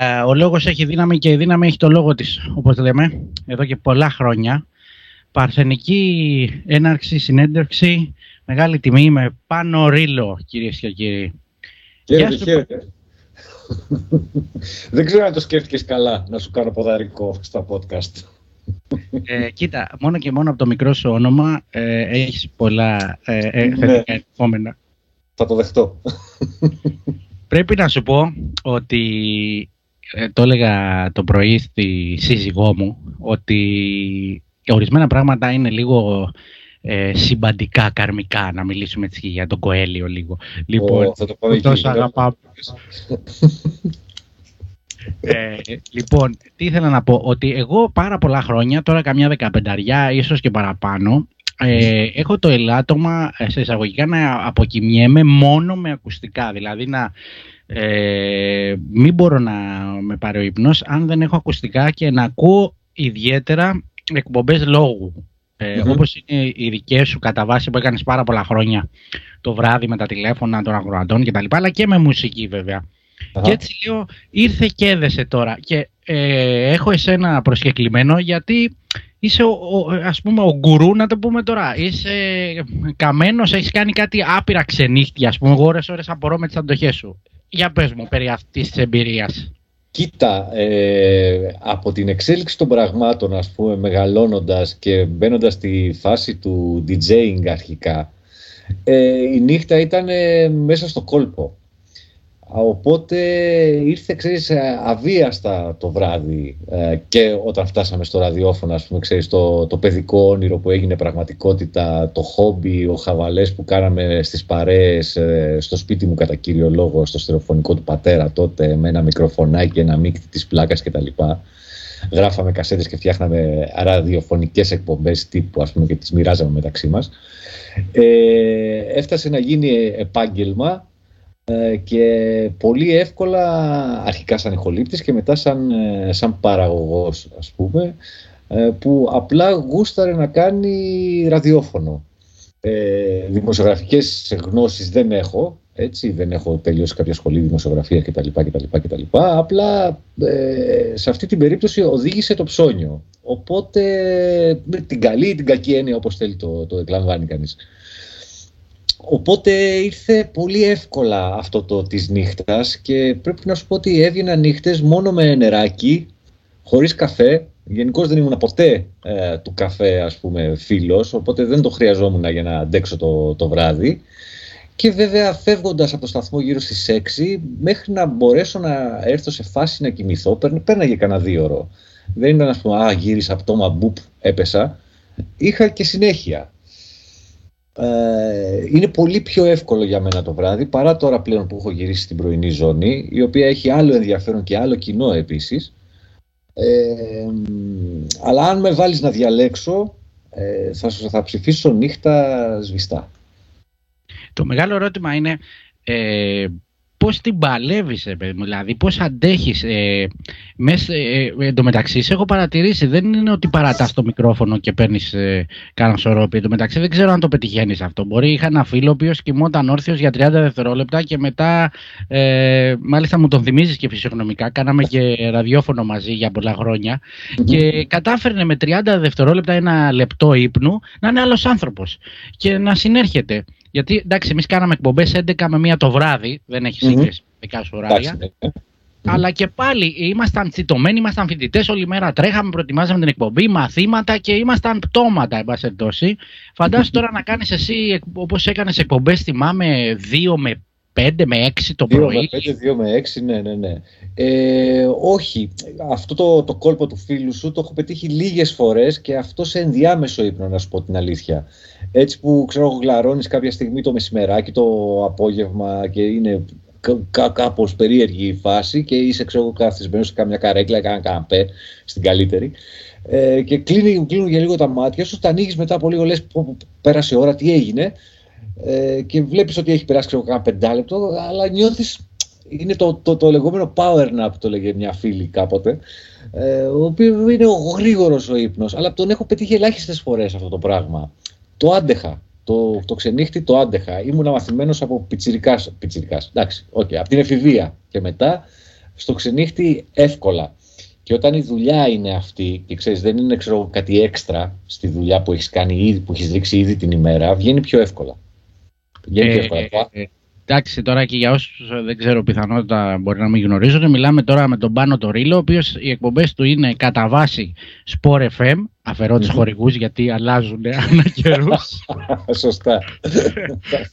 Ε, ο λόγος έχει δύναμη και η δύναμη έχει το λόγο της, όπως λέμε, εδώ και πολλά χρόνια. Παρθενική έναρξη, συνέντευξη, μεγάλη τιμή με πάνω ρίλο, κυρίες και κύριοι. Χαίρετε, χαίρετε. Δεν ξέρω αν το σκέφτηκες καλά να σου κάνω ποδαρικό στα podcast. Ε, κοίτα, μόνο και μόνο από το μικρό σου όνομα ε, έχεις πολλά ε, ε, ναι. θετικά Θα το δεχτώ. Πρέπει να σου πω ότι ε, το έλεγα το πρωί στη σύζυγό μου ότι ορισμένα πράγματα είναι λίγο ε, συμπαντικά, καρμικά, να μιλήσουμε έτσι για τον Κοέλιο λίγο. Λοιπόν, θα το πω τόσο αγαπάω. ε, λοιπόν, τι ήθελα να πω, ότι εγώ πάρα πολλά χρόνια, τώρα καμιά δεκαπενταριά, ίσως και παραπάνω, ε, έχω το ελάττωμα σε εισαγωγικά να αποκοιμιέμαι μόνο με ακουστικά, δηλαδή να ε, μην μπορώ να με πάρει ο ύπνος αν δεν έχω ακουστικά και να ακούω ιδιαίτερα εκπομπές λόγου. Ε, mm Όπως είναι οι δικές σου κατά βάση που έκανες πάρα πολλά χρόνια το βράδυ με τα τηλέφωνα των αγροατών και τα λοιπά, αλλά και με μουσική Και έτσι λέω, ήρθε και έδεσε τώρα. Και ε, έχω εσένα προσκεκλημένο γιατί είσαι ο, ο, ας πούμε ο γκουρού να το πούμε τώρα. Είσαι καμένος, έχεις κάνει κάτι άπειρα ξενύχτια. Ας πούμε, εγώ ώρες ώρες απορώ με τις αντοχές σου. Για πες μου περί αυτής της εμπειρίας. Κοίτα, ε, από την εξέλιξη των πραγμάτων, ας πούμε, μεγαλώνοντας και μπαίνοντας στη φάση του DJing αρχικά, ε, η νύχτα ήταν μέσα στο κόλπο. Οπότε ήρθε, ξέρεις, αβίαστα το βράδυ ε, και όταν φτάσαμε στο ραδιόφωνο, ας πούμε, ξέρεις, το, το παιδικό όνειρο που έγινε πραγματικότητα, το χόμπι, ο χαβαλές που κάναμε στις παρέες ε, στο σπίτι μου κατά κύριο λόγο, στο στερεοφωνικό του πατέρα τότε, με ένα μικροφωνάκι, ένα μίκτη της πλάκας κτλ. Γράφαμε κασέτες και φτιάχναμε ραδιοφωνικές εκπομπές τύπου, ας πούμε, και τις μοιράζαμε μεταξύ μας. Ε, έφτασε να γίνει επάγγελμα ε, και πολύ εύκολα αρχικά σαν ηχολήπτης και μετά σαν, ε, σαν παραγωγός ας πούμε ε, που απλά γούσταρε να κάνει ραδιόφωνο. Ε, δημοσιογραφικές γνώσεις δεν έχω, έτσι, δεν έχω τελειώσει κάποια σχολή δημοσιογραφία κτλ. κτλ, κτλ. Απλά ε, σε αυτή την περίπτωση οδήγησε το ψώνιο. Οπότε με την καλή ή την κακή έννοια όπως θέλει το, το εκλαμβάνει κανείς. Οπότε ήρθε πολύ εύκολα αυτό το της νύχτας και πρέπει να σου πω ότι έβγαινα νύχτες μόνο με νεράκι, χωρίς καφέ. Γενικώς δεν ήμουν ποτέ ε, του καφέ ας πούμε φίλος, οπότε δεν το χρειαζόμουν για να αντέξω το, το βράδυ. Και βέβαια φεύγοντας από το σταθμό γύρω στις 6, μέχρι να μπορέσω να έρθω σε φάση να κοιμηθώ, πέρναγε κανένα δύο ώρο. Δεν ήταν ας πούμε, α γύρισα από το μαμπουπ, έπεσα. Είχα και συνέχεια. Ε, είναι πολύ πιο εύκολο για μένα το βράδυ παρά τώρα πλέον που έχω γυρίσει στην πρωινή ζώνη η οποία έχει άλλο ενδιαφέρον και άλλο κοινό επίσης ε, αλλά αν με βάλεις να διαλέξω ε, θα, θα ψηφίσω νύχτα σβηστά. Το μεγάλο ερώτημα είναι ε, πώς την παλεύεις, δηλαδή πώς αντέχεις. Ε, μες, ε, ε, εντωμεταξύ, σε έχω παρατηρήσει, δεν είναι ότι παρατάς το μικρόφωνο και παίρνεις ε, κάνα σωρό. Εντωμεταξύ δεν ξέρω αν το πετυχαίνεις αυτό. Μπορεί είχα ένα φίλο ο οποίος κοιμόταν όρθιος για 30 δευτερόλεπτα και μετά, ε, μάλιστα μου τον θυμίζεις και φυσιογνωμικά, κάναμε και ραδιόφωνο μαζί για πολλά χρόνια και κατάφερνε με 30 δευτερόλεπτα ένα λεπτό ύπνου να είναι άλλος άνθρωπος και να συνέρχεται. Γιατί εντάξει, εμείς κάναμε εκπομπές 11 με μία το βράδυ, δεν έχει σύγκριση με δικά σου ωράρια. Ναι, ναι. Αλλά και πάλι ήμασταν τσιτωμένοι, ήμασταν φοιτητές, όλη μέρα τρέχαμε, προετοιμάζαμε την εκπομπή, μαθήματα και ήμασταν πτώματα, εν πάση περιπτώσει. Φαντάσου τώρα να κάνεις εσύ, όπως έκανες εκπομπές, θυμάμαι, 2 με 5 με 6 το πρωί. 2 με 5, 2 με 6, ναι, ναι, ναι. Ε, όχι, αυτό το, το κόλπο του φίλου σου το έχω πετύχει λίγες φορές και αυτό σε ενδιάμεσο ύπνο, να σου πω την αλήθεια. Έτσι που ξέρω γλαρώνεις κάποια στιγμή το μεσημεράκι, το απόγευμα και είναι κά, κάπως περίεργη η φάση και είσαι ξέρω καθισμένος σε κάμια καρέκλα, κάνα καναπέ στην καλύτερη ε, και κλείνει, κλείνουν για λίγο τα μάτια σου, τα ανοίγεις μετά από λίγο λες πέρασε η ώρα, τι έγινε ε, και βλέπεις ότι έχει περάσει ξέρω κάνα πεντάλεπτο αλλά νιώθεις είναι το, το, το, λεγόμενο power nap, το λέγε μια φίλη κάποτε, ε, ο οποίος είναι ο γρήγορος ο ύπνος, αλλά τον έχω πετύχει ελάχιστες φορές αυτό το πράγμα. Το άντεχα. Το, το ξενύχτη το άντεχα. Ήμουν μαθημένος από πιτσιρικάς, πιτσιρικάς, εντάξει, okay, από την εφηβεία και μετά στο ξενύχτη εύκολα. Και όταν η δουλειά είναι αυτή και ξέρεις δεν είναι ξέρω, κάτι έξτρα στη δουλειά που έχεις κάνει ήδη, που έχεις ρίξει ήδη την ημέρα, βγαίνει πιο εύκολα. Βγαίνει πιο εύκολα. Ε, ε, Εντάξει, τώρα και για όσους δεν ξέρω, πιθανότητα μπορεί να μην γνωρίζουν, μιλάμε τώρα με τον Πάνο Τωρίλο, ο οποίος οι εκπομπές του είναι κατά βάση Sport FM. Αφαιρώ τους χορηγούς γιατί αλλάζουν ανά καιρούς. Σωστά.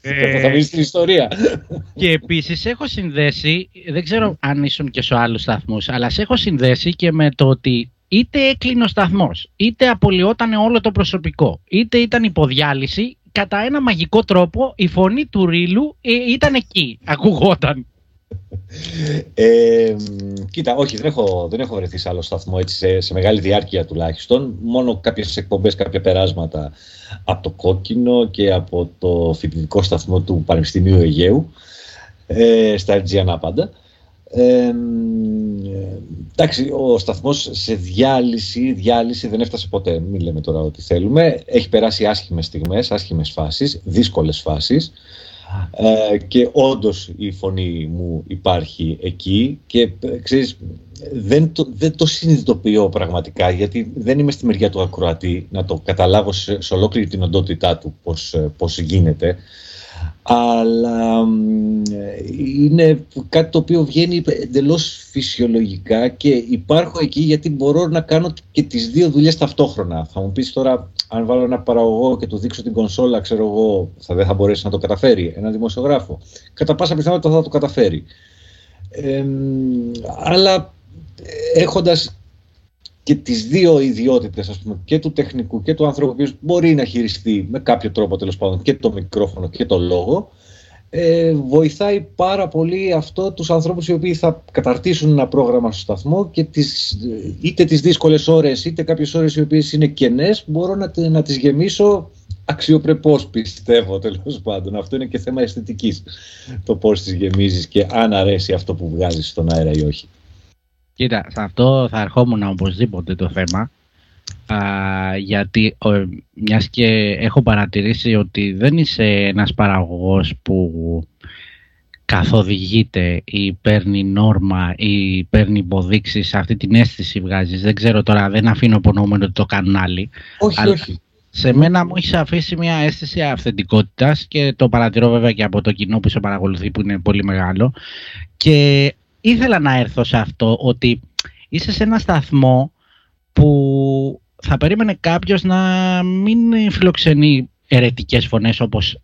Ε, θα μπει στην ιστορία. Και επίσης έχω συνδέσει, δεν ξέρω αν ήσουν και σε άλλους σταθμούς, αλλά σε έχω συνδέσει και με το ότι είτε έκλεινε ο σταθμός, είτε απολυόταν όλο το προσωπικό, είτε ήταν υποδιάλυση κατά ένα μαγικό τρόπο η φωνή του Ρίλου ε, ήταν εκεί, ακουγόταν. Ε, κοίτα, όχι, δεν έχω, δεν έχω βρεθεί σε άλλο σταθμό έτσι, σε, σε μεγάλη διάρκεια τουλάχιστον. Μόνο κάποιες εκπομπές, κάποια περάσματα από το Κόκκινο και από το φοιτητικό σταθμό του Πανεπιστημίου Αιγαίου, ε, στα Αιτζιανά πάντα. Ε, εντάξει, ο σταθμός σε διάλυση, διάλυση δεν έφτασε ποτέ, μην λέμε τώρα ότι θέλουμε. Έχει περάσει άσχημες στιγμές, άσχημες φάσεις, δύσκολες φάσεις. Ε, και όντως η φωνή μου υπάρχει εκεί. Και ε, ξέρεις, δεν το, δεν το συνειδητοποιώ πραγματικά γιατί δεν είμαι στη μεριά του ακροατή να το καταλάβω σε, σε ολόκληρη την οντότητά του πώς, ε, πώς γίνεται αλλά είναι κάτι το οποίο βγαίνει εντελώς φυσιολογικά και υπάρχω εκεί γιατί μπορώ να κάνω και τις δύο δουλειές ταυτόχρονα. Θα μου πεις τώρα, αν βάλω ένα παραγωγό και του δείξω την κονσόλα, ξέρω εγώ, θα δεν θα μπορέσει να το καταφέρει ένα δημοσιογράφο. Κατά πάσα πιθανότητα θα το καταφέρει. αλλά έχοντας και τις δύο ιδιότητες ας πούμε, και του τεχνικού και του ανθρώπου που μπορεί να χειριστεί με κάποιο τρόπο τέλος πάντων και το μικρόφωνο και το λόγο ε, βοηθάει πάρα πολύ αυτό τους ανθρώπους οι οποίοι θα καταρτήσουν ένα πρόγραμμα στο σταθμό και τις, είτε τις δύσκολες ώρες είτε κάποιες ώρες οι οποίες είναι κενές μπορώ να, να τις γεμίσω αξιοπρεπώς πιστεύω τέλος πάντων. Αυτό είναι και θέμα αισθητικής το πώς τις γεμίζεις και αν αρέσει αυτό που βγάζεις στον αέρα ή όχι. Κοίτα, σε αυτό θα ερχόμουν οπωσδήποτε το θέμα. Α, γιατί ο, μιας και έχω παρατηρήσει ότι δεν είσαι ένας παραγωγός που καθοδηγείται ή παίρνει νόρμα ή παίρνει υποδείξεις. Αυτή την αίσθηση βγάζεις. Δεν ξέρω τώρα δεν αφήνω υπονοούμενο ότι το κάνουν άλλοι. Όχι αλλά όχι. σε μένα μου έχει αφήσει μια αίσθηση αυθεντικότητας και το παρατηρώ βέβαια και από το κοινό που σε παρακολουθεί που είναι πολύ μεγάλο. Και ήθελα να έρθω σε αυτό ότι είσαι σε ένα σταθμό που θα περίμενε κάποιος να μην φιλοξενεί ερετικές φωνές όπως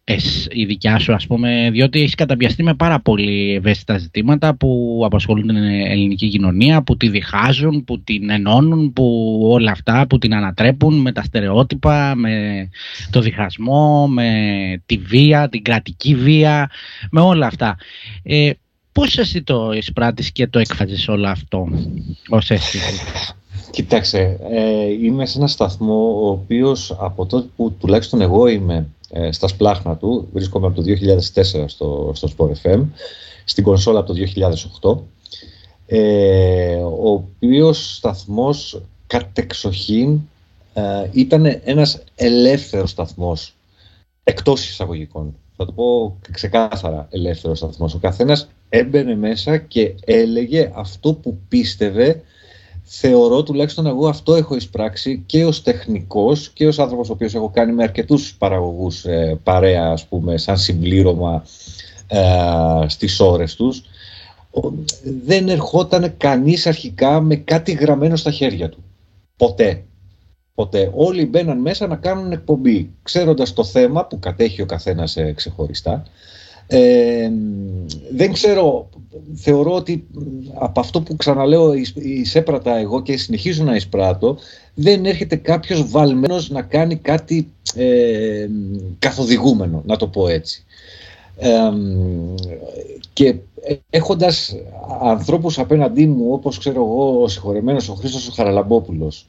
η δικιά σου ας πούμε διότι έχεις καταπιαστεί με πάρα πολύ ευαίσθητα ζητήματα που απασχολούν την ελληνική κοινωνία που τη διχάζουν, που την ενώνουν που όλα αυτά που την ανατρέπουν με τα στερεότυπα, με το διχασμό με τη βία, την κρατική βία με όλα αυτά. Ε, Πώς εσύ το εισπράττεις και το έκφραζες όλο αυτό ως αίσθηση; Κοιτάξτε, ε, είμαι σε ένα σταθμό ο οποίος από τότε που τουλάχιστον εγώ είμαι ε, στα σπλάχνα του, βρίσκομαι από το 2004 στο, στο Sport FM, στην κονσόλα από το 2008, ε, ο οποίος σταθμός κατεξοχήν ε, ήταν ένας ελεύθερος σταθμός εκτός εισαγωγικών θα το πω ξεκάθαρα ελεύθερο σταθμός. Ο καθένας έμπαινε μέσα και έλεγε αυτό που πίστευε. Θεωρώ τουλάχιστον εγώ αυτό έχω εισπράξει και ως τεχνικός και ως άνθρωπος ο οποίος έχω κάνει με αρκετούς παραγωγούς ε, παρέα ας πούμε σαν συμπλήρωμα ε, στις ώρες τους δεν ερχόταν κανείς αρχικά με κάτι γραμμένο στα χέρια του. Ποτέ. Ποτέ. Όλοι μπαίναν μέσα να κάνουν εκπομπή, ξέροντας το θέμα που κατέχει ο καθένας ε, ξεχωριστά. Ε, δεν ξέρω, θεωρώ ότι από αυτό που ξαναλέω εισέπρατα εγώ και συνεχίζω να εισπράττω, δεν έρχεται κάποιος βαλμένος να κάνει κάτι ε, καθοδηγούμενο, να το πω έτσι. και έχοντας ανθρώπους απέναντί μου, όπως ξέρω εγώ, ο συγχωρεμένος ο Χρήστος ο Χαραλαμπόπουλος,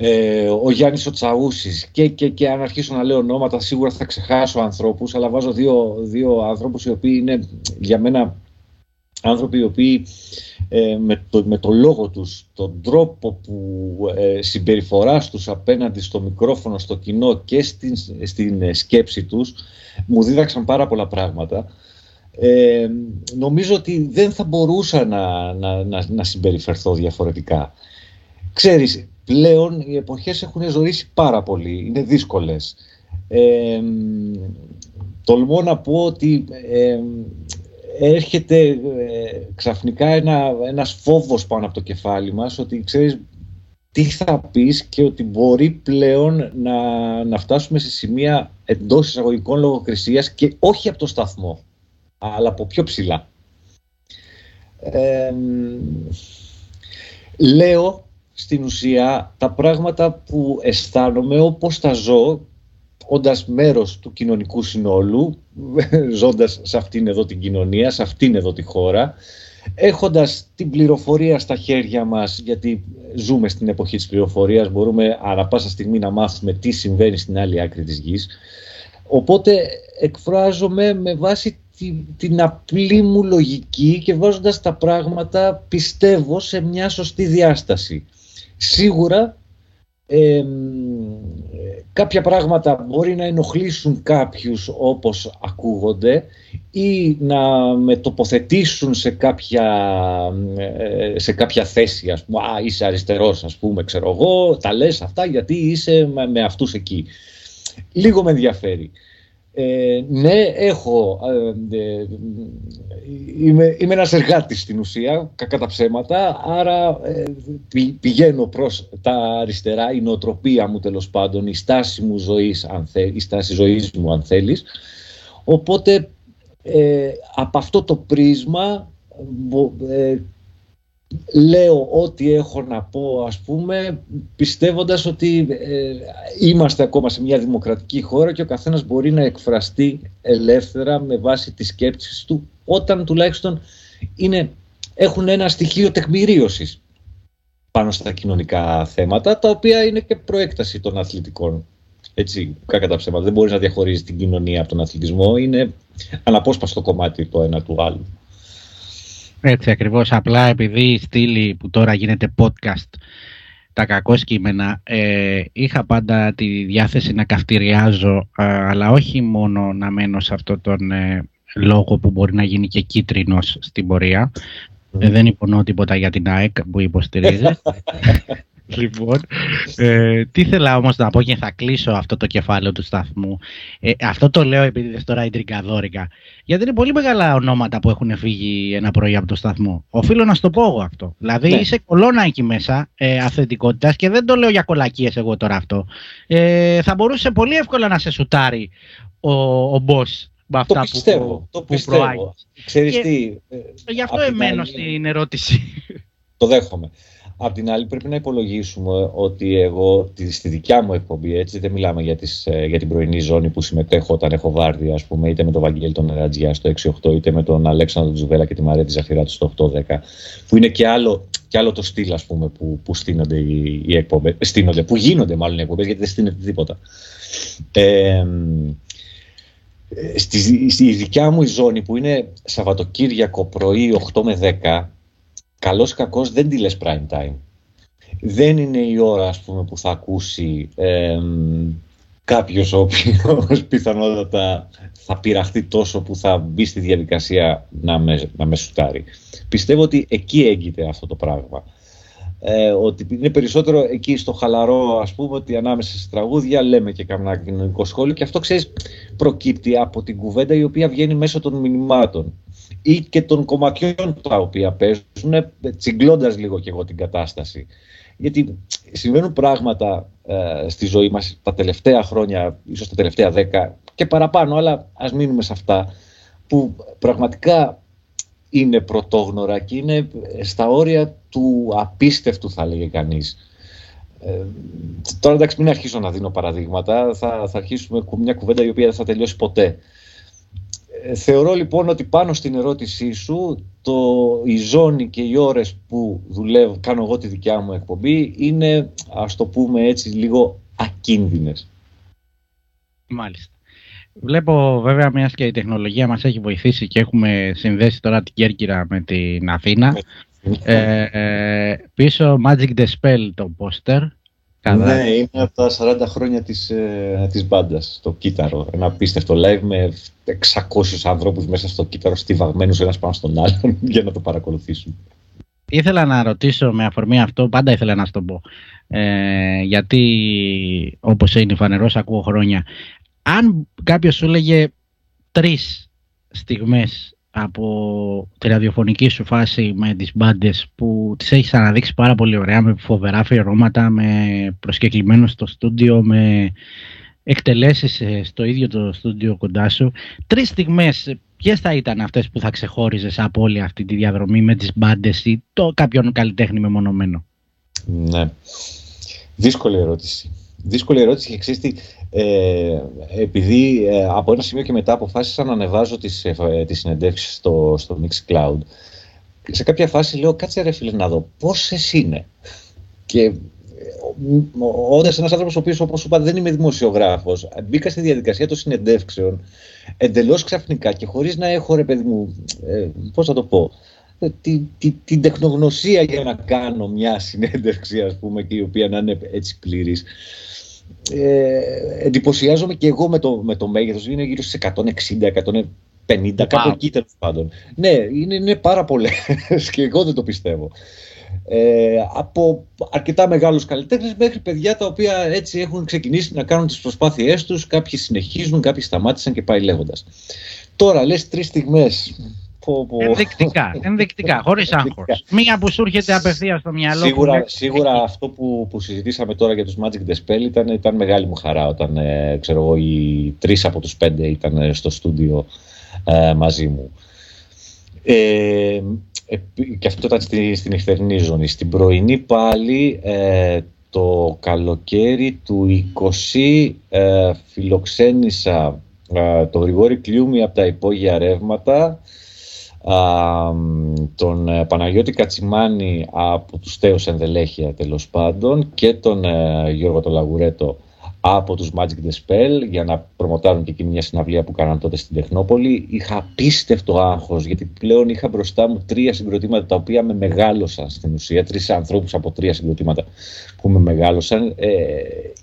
ε, ο Γιάννης ο Τσαούσης και, και, και αν αρχίσω να λέω ονόματα σίγουρα θα ξεχάσω ανθρώπους αλλά βάζω δύο, δύο ανθρώπους οι οποίοι είναι για μένα άνθρωποι οι οποίοι ε, με, το, με το λόγο τους, τον τρόπο που ε, συμπεριφοράς τους απέναντι στο μικρόφωνο, στο κοινό και στην, στην σκέψη τους μου δίδαξαν πάρα πολλά πράγματα Ε, νομίζω ότι δεν θα μπορούσα να, να, να, να συμπεριφερθώ διαφορετικά. Ξέρεις, πλέον οι εποχές έχουν ζωήσει πάρα πολύ, είναι δύσκολες. Ε, τολμώ να πω ότι ε, έρχεται ε, ξαφνικά ένα, ένας φόβος πάνω από το κεφάλι μας ότι ξέρεις τι θα πεις και ότι μπορεί πλέον να, να φτάσουμε σε σημεία εντός εισαγωγικών λογοκρισίας και όχι από το σταθμό, αλλά από πιο ψηλά. λέω στην ουσία τα πράγματα που αισθάνομαι όπως τα ζω όντας μέρος του κοινωνικού συνόλου, ζώντας σε αυτήν εδώ την κοινωνία, σε αυτήν εδώ τη χώρα, έχοντας την πληροφορία στα χέρια μας, γιατί ζούμε στην εποχή της πληροφορίας, μπορούμε ανά πάσα στιγμή να μάθουμε τι συμβαίνει στην άλλη άκρη της γης. Οπότε εκφράζομαι με βάση την απλή μου λογική και βάζοντας τα πράγματα πιστεύω σε μια σωστή διάσταση. Σίγουρα κάποια πράγματα μπορεί να ενοχλήσουν κάποιους όπως ακούγονται ή να με τοποθετήσουν σε κάποια, ε, σε κάποια θέση, ας πούμε, «Α, είσαι αριστερός, ας πούμε, ξέρω εγώ, τα λες αυτά γιατί είσαι με, με αυτούς εκεί». Λίγο με ενδιαφέρει. Ε, ναι, έχω. Ε, ε, είμαι, είμαι ένας εργάτης στην ουσία, κακά τα ψέματα, άρα ε, πηγαίνω προς τα αριστερά, η νοοτροπία μου τέλος πάντων, η στάση μου ζωής, αν η στάση ζωής μου αν θέλεις. Οπότε από αυτό το πρίσμα λέω ό,τι έχω να πω ας πούμε πιστεύοντας ότι ε, είμαστε ακόμα σε μια δημοκρατική χώρα και ο καθένας μπορεί να εκφραστεί ελεύθερα με βάση τις σκέψεις του όταν τουλάχιστον είναι, έχουν ένα στοιχείο τεκμηρίωσης πάνω στα κοινωνικά θέματα τα οποία είναι και προέκταση των αθλητικών. Έτσι, κακά τα ψέματα. Δεν μπορείς να διαχωρίζεις την κοινωνία από τον αθλητισμό. Είναι αναπόσπαστο κομμάτι το ένα του άλλου. Έτσι ακριβώς, απλά επειδή η στήλη που τώρα γίνεται podcast τα κακό κείμενα, ε, είχα πάντα τη διάθεση να καυτηριάζω, ε, αλλά όχι μόνο να μένω σε αυτό τον ε, λόγο που μπορεί να γίνει και κίτρινος στην πορεία. δεν υπονοώ τίποτα για την ΑΕΚ που υποστηρίζει. Λοιπόν, ε, τι ήθελα όμως να πω και θα κλείσω αυτό το κεφάλαιο του σταθμού. Ε, αυτό το λέω επειδή δεν τώρα η τριγκαδόρικα. Γιατί είναι πολύ μεγάλα ονόματα που έχουν φύγει ένα πρωί από το σταθμό. Οφείλω να στο πω εγώ αυτό. Δηλαδή ναι. είσαι κολόνα εκεί μέσα ε, αυθεντικότητας και δεν το λέω για κολακίες εγώ τώρα αυτό. Ε, θα μπορούσε πολύ εύκολα να σε σουτάρει ο, ο boss το πιστεύω, που, το πιστεύω. Ξέρεις τι, ε, γι' αυτό εμένω στην ερώτηση. Το δέχομαι. Απ' την άλλη πρέπει να υπολογίσουμε ότι εγώ στη δικιά μου εκπομπή, έτσι δεν μιλάμε για, τις, ε, για την πρωινή ζώνη που συμμετέχω όταν έχω βάρδια, ας πούμε, είτε με τον Βαγγέλη τον Ερατζιά στο 6-8, είτε με τον Αλέξανδρο Τζουβέλα και τη Μαρέτη Ζαφυράτου στο 8-10, που είναι και άλλο, και άλλο το στυλ, ας πούμε, που, που στείνονται οι, οι εκπομπές, στείνονται, που γίνονται μάλλον οι εκπομπές, γιατί δεν στείνεται τίποτα. Ε, στη, στη δικιά μου η ζώνη που είναι Σαββατοκύριακο πρωί 8 με 10 καλός κακός δεν τη λες prime time. Δεν είναι η ώρα ας πούμε, που θα ακούσει ε, κάποιος ο οποίος πιθανότατα θα πειραχτεί τόσο που θα μπει στη διαδικασία να με, να με σουτάρει. Πιστεύω ότι εκεί έγκυται αυτό το πράγμα. Ε, ότι είναι περισσότερο εκεί στο χαλαρό ας πούμε ότι ανάμεσα σε τραγούδια λέμε και κανένα κοινωνικό σχόλιο και αυτό ξέρεις προκύπτει από την κουβέντα η οποία βγαίνει μέσω των μηνυμάτων ή και των κομματιών τα οποία παίζουν, ε, τσιγκλώντας λίγο και εγώ την κατάσταση. Γιατί συμβαίνουν πράγματα ε, στη ζωή μας τα τελευταία χρόνια, ίσως τα τελευταία δέκα και παραπάνω, αλλά ας μείνουμε σε αυτά, που πραγματικά είναι πρωτόγνωρα και είναι στα όρια του απίστευτου θα λέγε κανείς. Ε, τώρα εντάξει μην αρχίσω να δίνω παραδείγματα, θα, θα αρχίσουμε μια κουβέντα η οποία δεν θα τελειώσει ποτέ. Ε, θεωρώ λοιπόν ότι πάνω στην ερώτησή σου το, η ζώνη και οι ώρες που δουλεύω, κάνω εγώ τη δικιά μου εκπομπή είναι ας το πούμε έτσι λίγο ακίνδυνες. Μάλιστα. Βλέπω βέβαια μιας και η τεχνολογία μας έχει βοηθήσει και έχουμε συνδέσει τώρα την Κέρκυρα με την Αθήνα. ε, ε, πίσω Magic the Spell το poster Ναι, είναι από τα 40 χρόνια της, ε, της μπάντας, το κύτταρο. Ένα απίστευτο live με 600 ανθρώπους μέσα στο κύτταρο στιβαγμένους ένας πάνω στον άλλον για να το παρακολουθήσουν. Ήθελα να ρωτήσω με αφορμή αυτό, πάντα ήθελα να σου το πω, ε, γιατί όπως είναι φανερός ακούω χρόνια. Αν κάποιος σου έλεγε τρεις στιγμές από τη ραδιοφωνική σου φάση με τις μπάντες που τις έχεις αναδείξει πάρα πολύ ωραία με φοβερά αφιερώματα, με προσκεκλημένο στο στούντιο, με εκτελέσεις ε, στο ίδιο το στούντιο κοντά σου. Τρεις στιγμές, ποιες θα ήταν αυτές που θα ξεχώριζες από όλη αυτή τη διαδρομή με τις μπάντες ή το κάποιον καλλιτέχνη μεμονωμένο; Ναι. Δύσκολη ερώτηση. Δύσκολη ερώτηση και ξέρεις τι, ε, επειδή ε, από ένα σημείο και μετά αποφάσισα να ανεβάζω τις, ε, τις συνεντεύξεις στο, στο Mixcloud, σε κάποια φάση λέω κάτσε ρε φίλε να δω πόσες είναι. Και ε, όντας ένας άνθρωπος ο οποίος, όπως σου είπα, δεν είμαι δημοσιογράφος, μπήκα στη διαδικασία των συνεντεύξεων εντελώς ξαφνικά και χωρίς να έχω ρε παιδί μου, ε, πώς θα το πω, τη, τη, την τεχνογνωσία για να κάνω μια συνέντευξη, ας πούμε, και η οποία να είναι έτσι πλήρης ε, εντυπωσιάζομαι και εγώ με το, με το μέγεθος, είναι γύρω στις 160, 150, κάπου εκεί τέλος πάντων. Ναι, είναι, είναι πάρα πολλές και εγώ δεν το πιστεύω. Ε, από αρκετά μεγάλους καλλιτέχνες μέχρι παιδιά τα οποία έτσι έχουν ξεκινήσει να κάνουν τις προσπάθειές τους, κάποιοι συνεχίζουν, κάποιοι σταμάτησαν και πάει λέγοντας. Τώρα λες τρεις στιγμές, Ενδεικτικά, ενδεικτικά χωρίς άγχος. Μία που σου έρχεται απευθεία στο μυαλό. Σίγουρα, σίγουρα αυτό που, που συζητήσαμε τώρα για τους Magic Spell ήταν, ήταν μεγάλη μου χαρά όταν ε, ξέρω εγώ, οι τρεις από τους πέντε ήταν ε, στο στούντιο ε, μαζί μου. Ε, και αυτό ήταν στη, στην εχθερινή ζώνη. Στην πρωινή πάλι το καλοκαίρι του 20 φιλοξένησα το Γρηγόρη Κλιούμι από τα υπόγεια ρεύματα τον ε, Παναγιώτη Κατσιμάνη από τους Τέους Ενδελέχεια τέλος πάντων και τον ε, Γιώργο Τολαγουρέτο από τους Magic the Spell για να προμοτάρουν και εκείνη μια συναυλία που κάναν τότε στην Τεχνόπολη. Είχα απίστευτο άγχος γιατί πλέον είχα μπροστά μου τρία συγκροτήματα τα οποία με μεγάλωσαν στην ουσία, τρεις ανθρώπους από τρία συγκροτήματα που με μεγάλωσαν. Ε,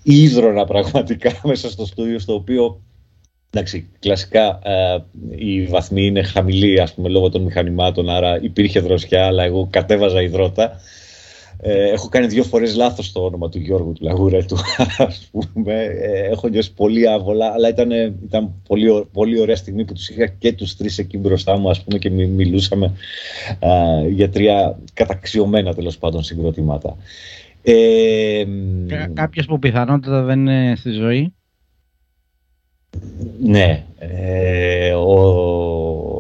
ίδρωνα πραγματικά μέσα στο στούδιο στο οποίο Εντάξει, κλασικά ε, οι βαθμοί είναι χαμηλοί ας πούμε, λόγω των μηχανημάτων, άρα υπήρχε δροσιά, αλλά εγώ κατέβαζα υδρότα. Ε, έχω κάνει δύο φορές λάθος το όνομα του Γιώργου του Λαγουρέτου, ας πούμε. Ε, έχω νιώσει πολύ άβολα, αλλά ήταν, ήταν πολύ, πολύ ωραία στιγμή που τους είχα και τους τρεις εκεί μπροστά μου, ας πούμε, και μιλούσαμε ε, για τρία καταξιωμένα τέλος πάντων συγκροτήματα. Ε, Κάποιος που πιθανότατα δεν είναι στη ζωή. Ναι, ε, ο,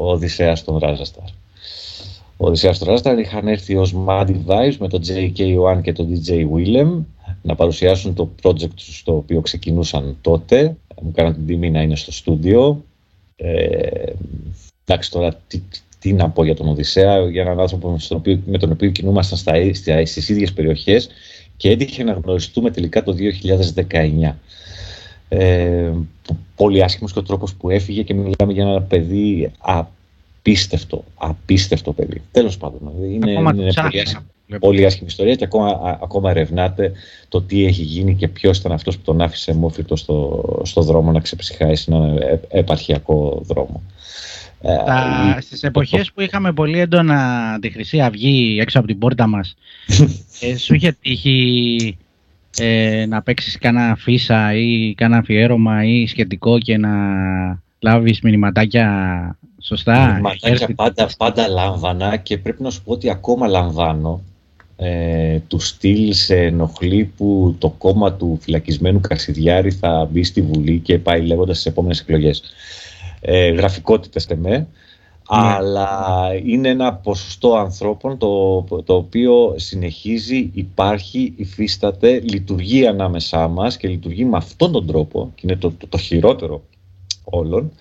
ο Οδυσσέας των Ράζασταρ. Ο Οδυσσέας των Ράζασταρ είχαν έρθει ως Mad Vibes με τον JK1 και τον DJ Willem να παρουσιάσουν το project στο οποίο ξεκινούσαν τότε. Μου κάναν την τιμή να είναι στο στούντιο. Ε, εντάξει τώρα τι, τι να πω για τον Οδυσσέα, για έναν άνθρωπο με τον οποίο κινούμασταν στα, στις ίδιες περιοχές και έτυχε να γνωριστούμε τελικά το 2019. Ε, πολύ άσχημος και ο τρόπος που έφυγε και μιλάμε για ένα παιδί απίστευτο, απίστευτο παιδί. Τέλος πάντων, είναι, είναι πολύ, άσχημη, πολύ άσχημη ιστορία και ακόμα, ακόμα ερευνάται το τι έχει γίνει και ποιος ήταν αυτός που τον άφησε μόφριτο στο, στο δρόμο να ξεψυχάει σε έναν επαρχιακό δρόμο. Τα, στις εποχές που είχαμε πολύ έντονα τη Χρυσή Αυγή έξω από την πόρτα μας, ε, σου είχε τύχει ε, να παίξεις κάνα φύσα ή κάνα αφιέρωμα ή σχετικό και να λάβεις μηνυματάκια σωστά. Μηνυματάκια πάντα, πάντα λάμβανα και πρέπει να σου πω ότι ακόμα λαμβάνω ε, του στυλ σε ενοχλεί που το κόμμα του φυλακισμένου Κασιδιάρη θα μπει στη Βουλή και πάει λέγοντας στις επόμενες εκλογές. Ε, γραφικότητες τεμέ. Ναι. αλλά είναι ένα ποσοστό ανθρώπων το, το οποίο συνεχίζει, υπάρχει, υφίσταται, λειτουργεί ανάμεσά μας και λειτουργεί με αυτόν τον τρόπο και είναι το, το, χειρότερο όλων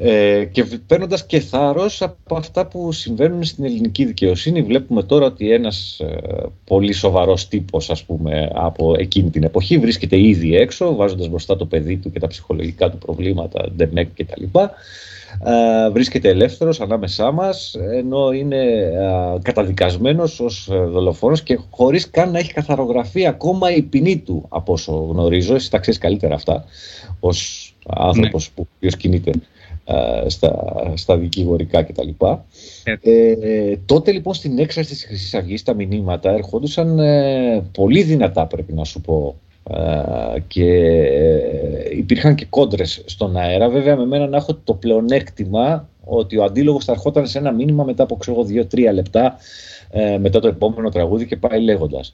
Ε, και παίρνοντας και θάρρος από αυτά που συμβαίνουν στην ελληνική δικαιοσύνη, βλέπουμε τώρα ότι ένας ε, πολύ σοβαρός τύπος, ας πούμε, από εκείνη την εποχή βρίσκεται ήδη έξω, βάζοντας μπροστά το παιδί του και τα ψυχολογικά του προβλήματα, ντεμέκ κτλ. Ε, βρίσκεται ελεύθερος ανάμεσά μας ενώ είναι ε, καταδικασμένος ως δολοφόνος και χωρίς καν να έχει καθαρογραφεί ακόμα η ποινή του από όσο γνωρίζω, εσύ τα ξέρεις καλύτερα αυτά ως άνθρωπος ναι. που κινείται ε, στα, στα δικηγορικά κτλ. Ε. ε, τότε λοιπόν στην έξαρση της Χρυσής Αυγής τα μηνύματα ερχόντουσαν ε, πολύ δυνατά πρέπει να σου πω ε, και υπήρχαν και κόντρες στον αέρα. Βέβαια με μένα να έχω το πλεονέκτημα ότι ο αντίλογος θα ερχόταν σε ένα μήνυμα μετά από ξέρω δύο-τρία λεπτά μετά το επόμενο τραγούδι και πάει λέγοντας.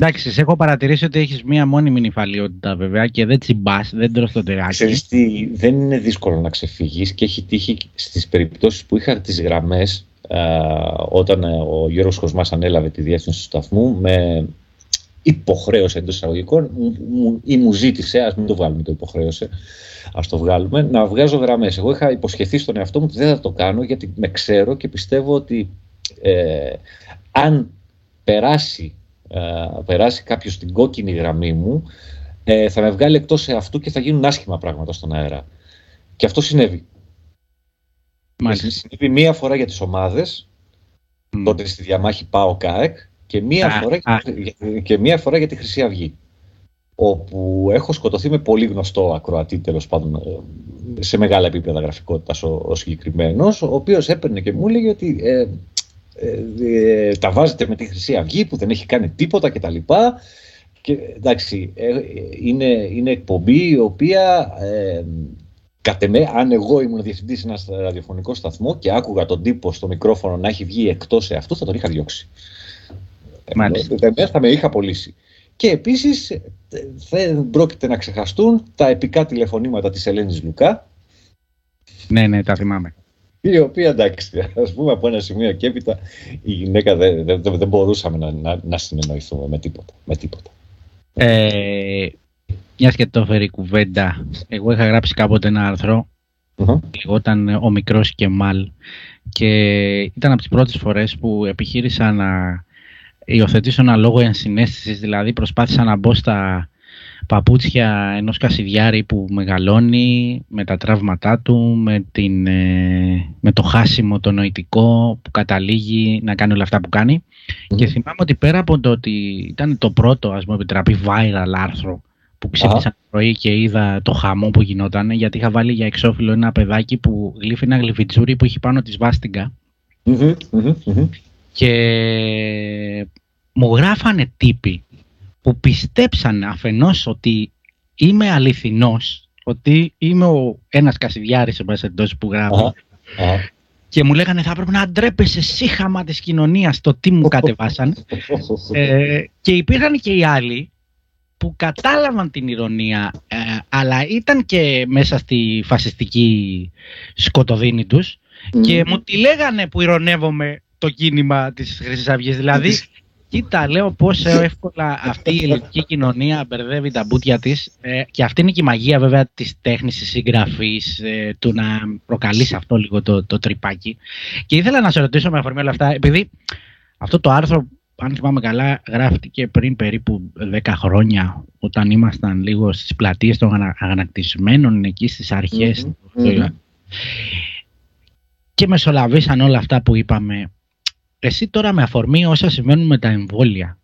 Εντάξει, σε έχω παρατηρήσει ότι έχεις μία μόνιμη νυφαλιότητα βέβαια και δεν τσιμπάς, δεν τρως το τεράκι. Ξέρεις τι, δεν είναι δύσκολο να ξεφύγει και έχει τύχει στις περιπτώσεις που είχα τις γραμμές όταν ε, ο Γιώργος Χωσμάς ανέλαβε τη διεύθυνση του σταθμού με υποχρέωση εντός εισαγωγικών ή μου ζήτησε, ας μην το βγάλουμε το υποχρέωσε, ας το βγάλουμε, να βγάζω γραμμές. Εγώ είχα υποσχεθεί στον εαυτό μου ότι δεν θα το κάνω γιατί με ξέρω και πιστεύω ότι ε, αν περάσει ε, περάσει κάποιος την κόκκινη γραμμή μου, ε, θα με βγάλει εκτός αυτού και θα γίνουν άσχημα πράγματα στον αέρα. Και αυτό συνέβη. Μάλιστα. Συνέβη μία φορά για τις ομάδες, mm. τότε στη διαμάχη πάω ΚΑΕΚ, και μία, φορά, και μία φορά για τη Χρυσή Αυγή όπου έχω σκοτωθεί με πολύ γνωστό ακροατή τέλος πάντων ε, σε μεγάλα επίπεδα γραφικότητας ο, ο συγκεκριμένος, ο οποίος έπαιρνε και μου έλεγε ότι ε, ε, ε, τα βάζετε με τη Χρυσή Αυγή που δεν έχει κάνει τίποτα κτλ. Και, εντάξει, ε, είναι, είναι εκπομπή η οποία ε, κατ' εμέ, αν εγώ ήμουν διευθυντής σε ένα ραδιοφωνικό σταθμό και άκουγα τον τύπο στο μικρόφωνο να έχει βγει εκτός αυτού, θα τον είχα διώξει. Ε, θα με είχα απολύσει. Και επίσης δεν πρόκειται να ξεχαστούν τα επικά τηλεφωνήματα της Ελένης Λουκά. Ναι, ναι, τα θυμάμαι η οποία εντάξει, ας πούμε από ένα σημείο και έπειτα η γυναίκα δεν, δεν, δεν μπορούσαμε να, να, να, συνεννοηθούμε με τίποτα. Με τίποτα. Ε, μιας και το φέρει κουβέντα, εγώ είχα γράψει κάποτε ένα άρθρο uh-huh. όταν ο μικρός Κεμάλ και ήταν από τις πρώτες φορές που επιχείρησα να υιοθετήσω ένα λόγο ενσυναίσθησης, δηλαδή προσπάθησα να μπω στα παπούτσια ενός κασιδιάρη που μεγαλώνει με τα τραύματά του, με, την, ε, με το χάσιμο το νοητικό που καταλήγει να κάνει όλα αυτά που κάνει. Και θυμάμαι ότι πέρα από το ότι ήταν το πρώτο ας μου επιτραπεί viral άρθρο που ξύπνησα το πρωί και είδα το χαμό που γινόταν γιατί είχα βάλει για εξώφυλλο ένα παιδάκι που γλύφει ένα γλυφιτζούρι που έχει πάνω της σβάστιγκα και μου γράφανε τύποι που πιστέψαν αφενός ότι είμαι αληθινός, ότι είμαι ο ένας Κασιδιάρης μέσα εντός που γράφω. Και μου λέγανε θα πρέπει να ντρέπεσαι σύχαμα της κοινωνίας το τι μου κατεβάσαν ε, και υπήρχαν και οι άλλοι που κατάλαβαν την ηρωνία ε, αλλά ήταν και μέσα στη φασιστική σκοτωδίνη τους και μου τη λέγανε που ηρωνεύομαι το κίνημα της Χρυσής Αυγής δηλαδή Κοίτα, λέω πόσο εύκολα αυτή η ελληνική κοινωνία μπερδεύει τα μπούτια της. Ε, και αυτή είναι και η μαγεία βέβαια της τέχνης, της συγγραφής, ε, του να προκαλείς αυτό λίγο το, το τρυπάκι. Και ήθελα να σε ρωτήσω με αφορμή όλα αυτά, επειδή αυτό το άρθρο, αν θυμάμαι καλά, γράφτηκε πριν περίπου 10 χρόνια, όταν ήμασταν λίγο στις πλατείες των αγανακτισμένων εκεί στις αρχές. Και μεσολαβήσαν όλα αυτά που είπαμε εσύ τώρα με αφορμή όσα συμβαίνουν με τα εμβόλια,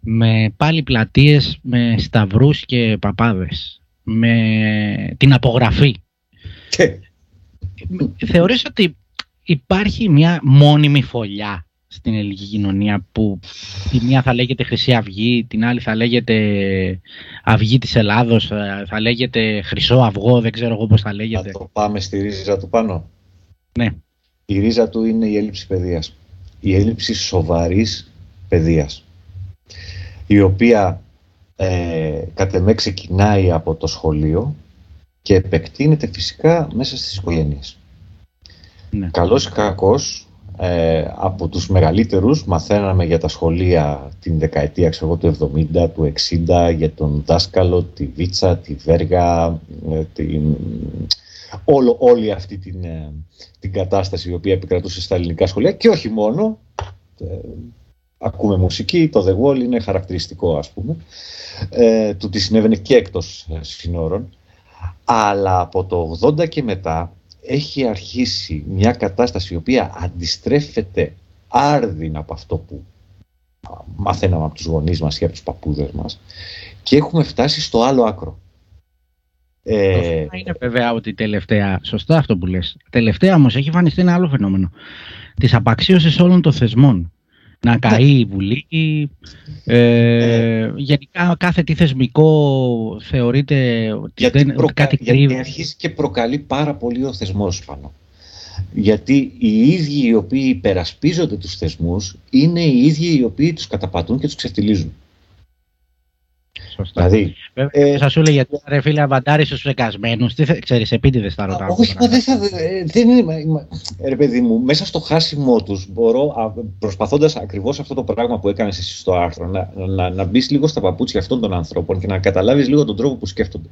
με πάλι πλατείες, με σταυρούς και παπάδες, με την απογραφή. Θεωρείς ότι υπάρχει μια μόνιμη φωλιά στην ελληνική κοινωνία που η μία θα λέγεται Χρυσή Αυγή, την άλλη θα λέγεται Αυγή της Ελλάδος, θα λέγεται Χρυσό Αυγό, δεν ξέρω εγώ πώς θα λέγεται. Θα το πάμε στη ρίζα του πάνω. Ναι. Η ρίζα του είναι η έλλειψη παιδείας η έλλειψη σοβαρής παιδείας η οποία ε, κατ' εμέ ξεκινάει από το σχολείο και επεκτείνεται φυσικά μέσα στις οικογένειες. Ναι. Καλός ή κακός, ε, από τους μεγαλύτερους μαθαίναμε για τα σχολεία την δεκαετία ξέρω, του 70, του 60 για τον δάσκαλο, τη Βίτσα, τη Βέργα, ε, την, όλο, όλη αυτή την, ε, την κατάσταση η οποία επικρατούσε στα ελληνικά σχολεία και όχι μόνο. ακούμε μουσική, το The Wall είναι χαρακτηριστικό ας πούμε, του τι συνέβαινε και εκτός συνόρων. Αλλά από το 80 και μετά έχει αρχίσει μια κατάσταση η οποία αντιστρέφεται άρδινα από αυτό που μαθαίναμε από τους γονείς μας ή από τους παππούδες μας και έχουμε φτάσει στο άλλο άκρο. Ε, είναι βέβαια ότι τελευταία, σωστά αυτό που λες, τελευταία όμως έχει εμφανιστεί ένα άλλο φαινόμενο της απαξίωσης όλων των θεσμών να καεί η Βουλή. Ε, ε, γενικά κάθε τι θεσμικό θεωρείται ότι γιατί δεν, προκα... κάτι κρύβει. Γιατί αρχίζει και προκαλεί πάρα πολύ ο θεσμός πάνω. Γιατί οι ίδιοι οι οποίοι υπερασπίζονται τους θεσμούς είναι οι ίδιοι οι οποίοι τους καταπατούν και τους ξεφτιλίζουν. Σωστά. Δηλαδή, ε, θα σου λέει γιατί ρε φίλε αβαντάρεις στου φρεκασμένους. Τι θε, ξέρεις, επίτηδες θα ρωτάω. Όχι, μα δεν θα. Δεν είναι, ρε παιδί μου, μέσα στο χάσιμό τους μπορώ, προσπαθώντας ακριβώς αυτό το πράγμα που έκανες εσύ στο άρθρο, να, να, να μπεις λίγο στα παπούτσια αυτών των ανθρώπων και να καταλάβεις λίγο τον τρόπο που σκέφτονται.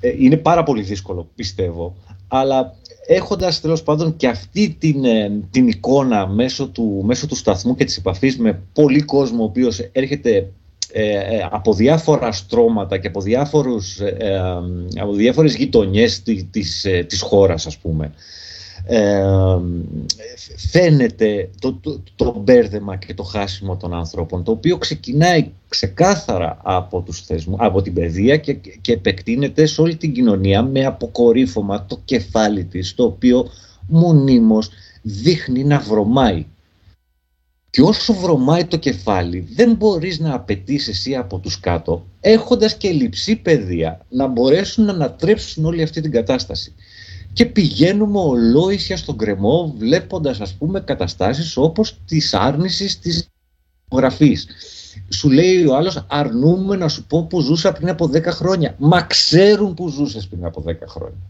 Ε, είναι πάρα πολύ δύσκολο, πιστεύω. Αλλά έχοντας τέλος πάντων και αυτή την, ε, την εικόνα μέσω του, μέσω του σταθμού και της επαφής με πολύ κόσμο ο οποίος έρχεται ε, ε, από διάφορα στρώματα και από, διάφορους, ε, από διάφορες γειτονιές της, της, χώρας ας πούμε φαίνεται το, το, το μπέρδεμα και το χάσιμο των ανθρώπων το οποίο ξεκινάει ξεκάθαρα από, τους θεσμού, από την παιδεία και, και επεκτείνεται σε όλη την κοινωνία με αποκορύφωμα το κεφάλι της το οποίο μονίμως δείχνει να βρωμάει και όσο βρωμάει το κεφάλι, δεν μπορείς να απαιτείς εσύ από τους κάτω, έχοντας και λειψή παιδεία, να μπορέσουν να ανατρέψουν όλη αυτή την κατάσταση. Και πηγαίνουμε ολόησια στον κρεμό, βλέποντας ας πούμε καταστάσεις όπως της άρνησης της γραφής. Σου λέει ο άλλος αρνούμε να σου πω που ζούσα πριν από 10 χρόνια. Μα ξέρουν που ζούσες πριν από 10 χρόνια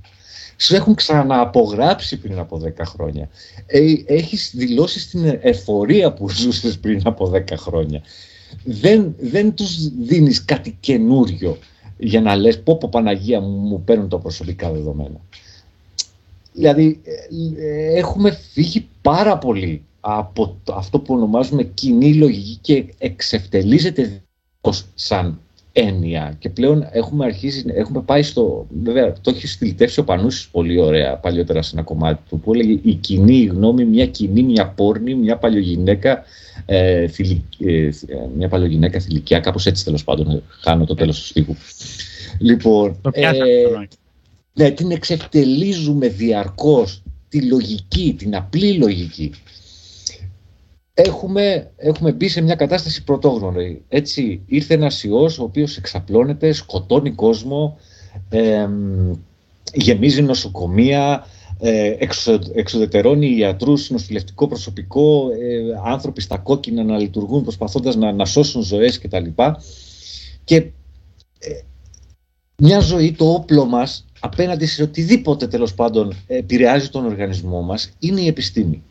σου έχουν ξανααπογράψει πριν από 10 χρόνια. Ε, έχεις δηλώσει στην εφορία που ζούσες πριν από 10 χρόνια. Δεν, δεν τους δίνεις κάτι καινούριο για να λες πω πω Παναγία μου, μου παίρνουν τα προσωπικά δεδομένα. Δηλαδή ε, έχουμε φύγει πάρα πολύ από αυτό που ονομάζουμε κοινή λογική και εξευτελίζεται σαν έννοια. Και πλέον έχουμε αρχίσει, έχουμε πάει στο, βέβαια το έχει στυλιτεύσει ο Πανούσης πολύ ωραία παλιότερα σε ένα κομμάτι του που έλεγε η κοινή γνώμη, μια κοινή, μια πόρνη, μια παλιογυναίκα ε, θηλυ, ε, μια παλιογυναίκα θηλυκιά, κάπως έτσι τέλος πάντων, χάνω το τέλος του στίχου. Λοιπόν, ε, ναι, την εξευτελίζουμε διαρκώς τη λογική, την απλή λογική έχουμε, έχουμε μπει σε μια κατάσταση πρωτόγνωρη. Έτσι, ήρθε ένας ιός ο οποίος εξαπλώνεται, σκοτώνει κόσμο, ε, γεμίζει νοσοκομεία, ε, εξοδετερώνει ιατρούς, νοσηλευτικό προσωπικό, ε, άνθρωποι στα κόκκινα να λειτουργούν προσπαθώντας να, να σώσουν ζωές κτλ. Και ε, μια ζωή, το όπλο μας, απέναντι σε οτιδήποτε τέλος πάντων επηρεάζει τον οργανισμό μας, είναι η επιστήμη.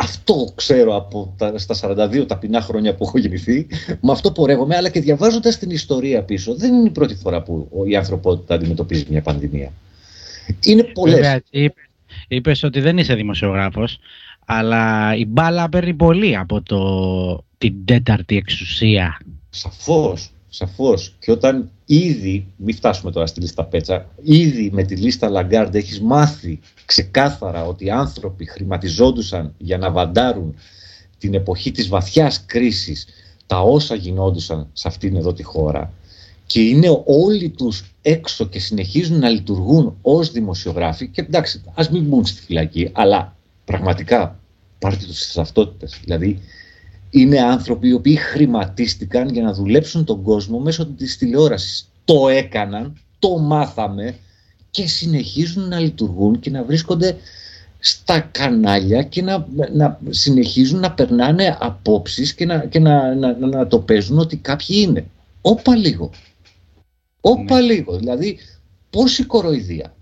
Αυτό ξέρω από τα, στα 42 ταπεινά χρόνια που έχω γεννηθεί, με αυτό πορεύομαι, αλλά και διαβάζοντας την ιστορία πίσω, δεν είναι η πρώτη φορά που η ανθρωπότητα αντιμετωπίζει μια πανδημία. Είναι πολλές. Βέβαια, είπες, ότι δεν είσαι δημοσιογράφος, αλλά η μπάλα παίρνει πολύ από το, την τέταρτη εξουσία. Σαφώς, σαφώς. Και όταν ήδη, μην φτάσουμε τώρα στη λίστα Πέτσα, ήδη με τη λίστα Λαγκάρντ έχεις μάθει ξεκάθαρα ότι οι άνθρωποι χρηματιζόντουσαν για να βαντάρουν την εποχή της βαθιάς κρίσης τα όσα γινόντουσαν σε αυτήν εδώ τη χώρα. Και είναι όλοι τους έξω και συνεχίζουν να λειτουργούν ως δημοσιογράφοι. Και εντάξει ας μην μπουν στη φυλακή αλλά πραγματικά πάρτε τους στις ταυτότητες. Δηλαδή είναι άνθρωποι οι οποίοι χρηματίστηκαν για να δουλέψουν τον κόσμο μέσω της τηλεόρασης. Το έκαναν, το μάθαμε και συνεχίζουν να λειτουργούν και να βρίσκονται στα κανάλια και να, να συνεχίζουν να περνάνε απόψεις και, να, και να, να, να, το παίζουν ότι κάποιοι είναι. Όπα λίγο. Όπα ναι. λίγο. Δηλαδή, πόση κοροϊδία.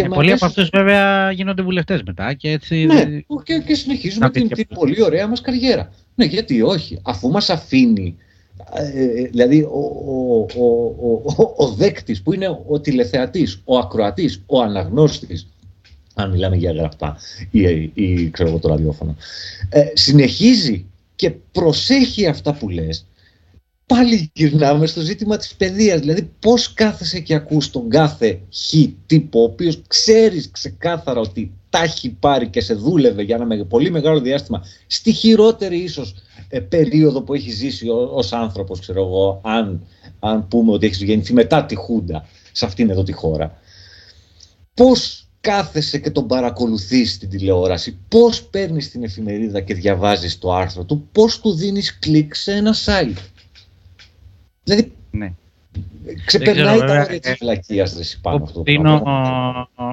Και ε, πολλοί από αυτούς βέβαια γίνονται βουλευτές μετά και έτσι. Ναι, και, και συνεχίζουμε την, την πολύ ωραία μας καριέρα. Ναι, γιατί όχι, αφού μας αφήνει. Ε, ε, δηλαδή ο, ο, ο, ο, ο δέκτης που είναι ο τηλεθεατής, ο ακροατής, ο αναγνώστης αν μιλάμε για γραπτά ή, ή, ή ξέρω εγώ το ραδιόφωνο ε, συνεχίζει και προσέχει αυτά που λες πάλι γυρνάμε στο ζήτημα της παιδείας. Δηλαδή πώς κάθεσαι και ακούς τον κάθε χ τύπο, ο οποίος ξέρεις ξεκάθαρα ότι τα έχει πάρει και σε δούλευε για ένα πολύ μεγάλο διάστημα, στη χειρότερη ίσως ε, περίοδο που έχει ζήσει ως άνθρωπος, ξέρω εγώ, αν, αν πούμε ότι έχεις γεννηθεί μετά τη Χούντα σε αυτήν εδώ τη χώρα. Πώς κάθεσαι και τον παρακολουθείς στην τηλεόραση, πώς παίρνεις την εφημερίδα και διαβάζεις το άρθρο του, πώς του δίνεις κλικ σε ένα site. Δηλαδή, ναι. ξεπερνάει τα όρια της φυλακίας πάνω αυτό. Προτείνω,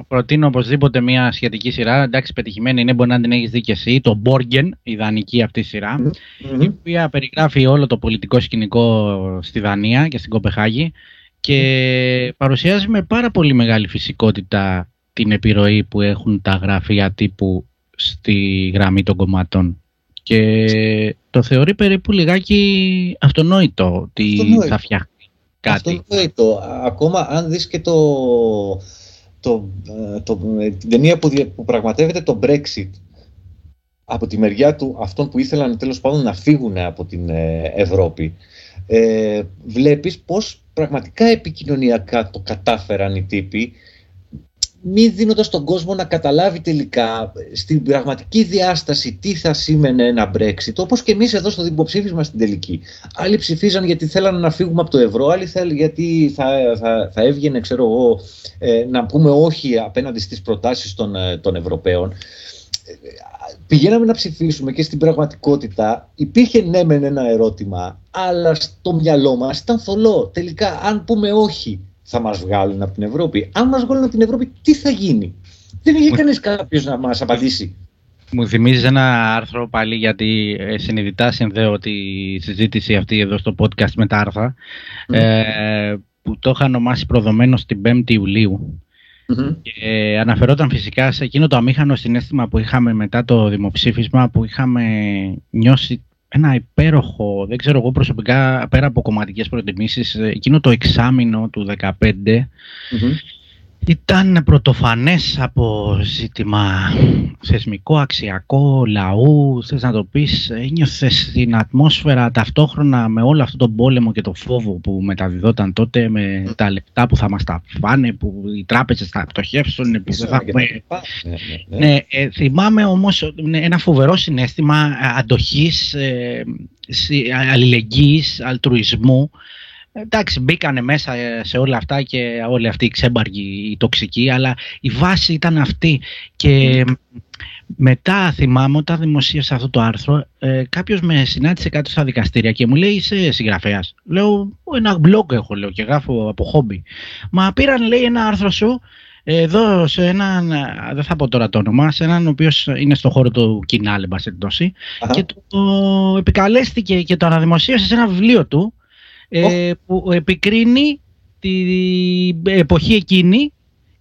προτείνω οπωσδήποτε μια σχετική σειρά, εντάξει πετυχημένη είναι, μπορεί να την έχεις δει και εσύ, το Borgen, η δανεική αυτή σειρά, mm-hmm. η οποία περιγράφει όλο το πολιτικό σκηνικό στη Δανία και στην Κοπεχάγη και παρουσιάζει με πάρα πολύ μεγάλη φυσικότητα την επιρροή που έχουν τα γραφεία τύπου στη γραμμή των κομμάτων και το θεωρεί περίπου λιγάκι αυτονόητο ότι θα φτιάχνει κάτι. Αυτονόητο. Ακόμα αν δεις και το, το, το, την ταινία που, που πραγματεύεται το Brexit από τη μεριά του αυτών που ήθελαν τέλος πάντων να φύγουν από την ε, Ευρώπη ε, βλέπεις πως πραγματικά επικοινωνιακά το κατάφεραν οι τύποι μη δίνοντας τον κόσμο να καταλάβει τελικά στην πραγματική διάσταση τι θα σήμαινε ένα Brexit, όπως και εμείς εδώ στο δημοψήφισμα στην τελική. Άλλοι ψηφίζαν γιατί θέλανε να φύγουμε από το ευρώ, άλλοι θέλουν γιατί θα, θα, θα έβγαινε, ξέρω εγώ, ε, να πούμε όχι απέναντι στις προτάσεις των, ε, των Ευρωπαίων. Πηγαίναμε να ψηφίσουμε και στην πραγματικότητα υπήρχε ναι μεν ένα ερώτημα, αλλά στο μυαλό μας ήταν θολό. Τελικά, αν πούμε όχι, θα μας βγάλουν από την Ευρώπη. Αν μας βγάλουν από την Ευρώπη, τι θα γίνει; Δεν είχε κανείς κάποιος να μας απαντήσει. Μου θυμίζει ένα άρθρο πάλι γιατί ε, συνειδητά συνδέω τη συζήτηση αυτή εδώ στο podcast με τα άρθρα ε, που το είχα ονομάσει προδομένος στην 5η Ιουλίου mm και αναφερόταν φυσικά σε εκείνο το αμήχανο συνέστημα που είχαμε μετά το δημοψήφισμα που είχαμε νιώσει ένα υπέροχο, δεν ξέρω εγώ προσωπικά, πέρα από κομματικές προτιμήσεις, εκείνο το εξάμεινο του 2015 ήταν πρωτοφανές από ζήτημα θεσμικό, αξιακό, λαού, θες να το πεις, ένιωθες την ατμόσφαιρα ταυτόχρονα με όλο αυτό τον πόλεμο και το φόβο που μεταδιδόταν τότε με τα λεπτά που θα μας τα φάνε, που οι τράπεζες θα πτωχεύσουν, που θα έχουμε... Ναι, ναι, ναι. ναι ε, θυμάμαι όμως ένα φοβερό συνέστημα αντοχής, ε, αλληλεγγύης, αλτρουισμού, Εντάξει, μπήκανε μέσα σε όλα αυτά και όλοι αυτοί οι ξέμπαργοι, οι τοξικοί, αλλά η βάση ήταν αυτή. Και μετά θυμάμαι όταν δημοσίευσα αυτό το άρθρο, ε, κάποιος με συνάντησε κάτω στα δικαστήρια και μου λέει είσαι συγγραφέας. Λέω ένα blog έχω λέω και γράφω από χόμπι. Μα πήραν λέει ένα άρθρο σου εδώ σε έναν, δεν θα πω τώρα το όνομα, σε έναν ο οποίος είναι στο χώρο του κοινάλ, εν και το επικαλέστηκε και το αναδημοσίευσε σε ένα βιβλίο του ε, που επικρίνει την εποχή εκείνη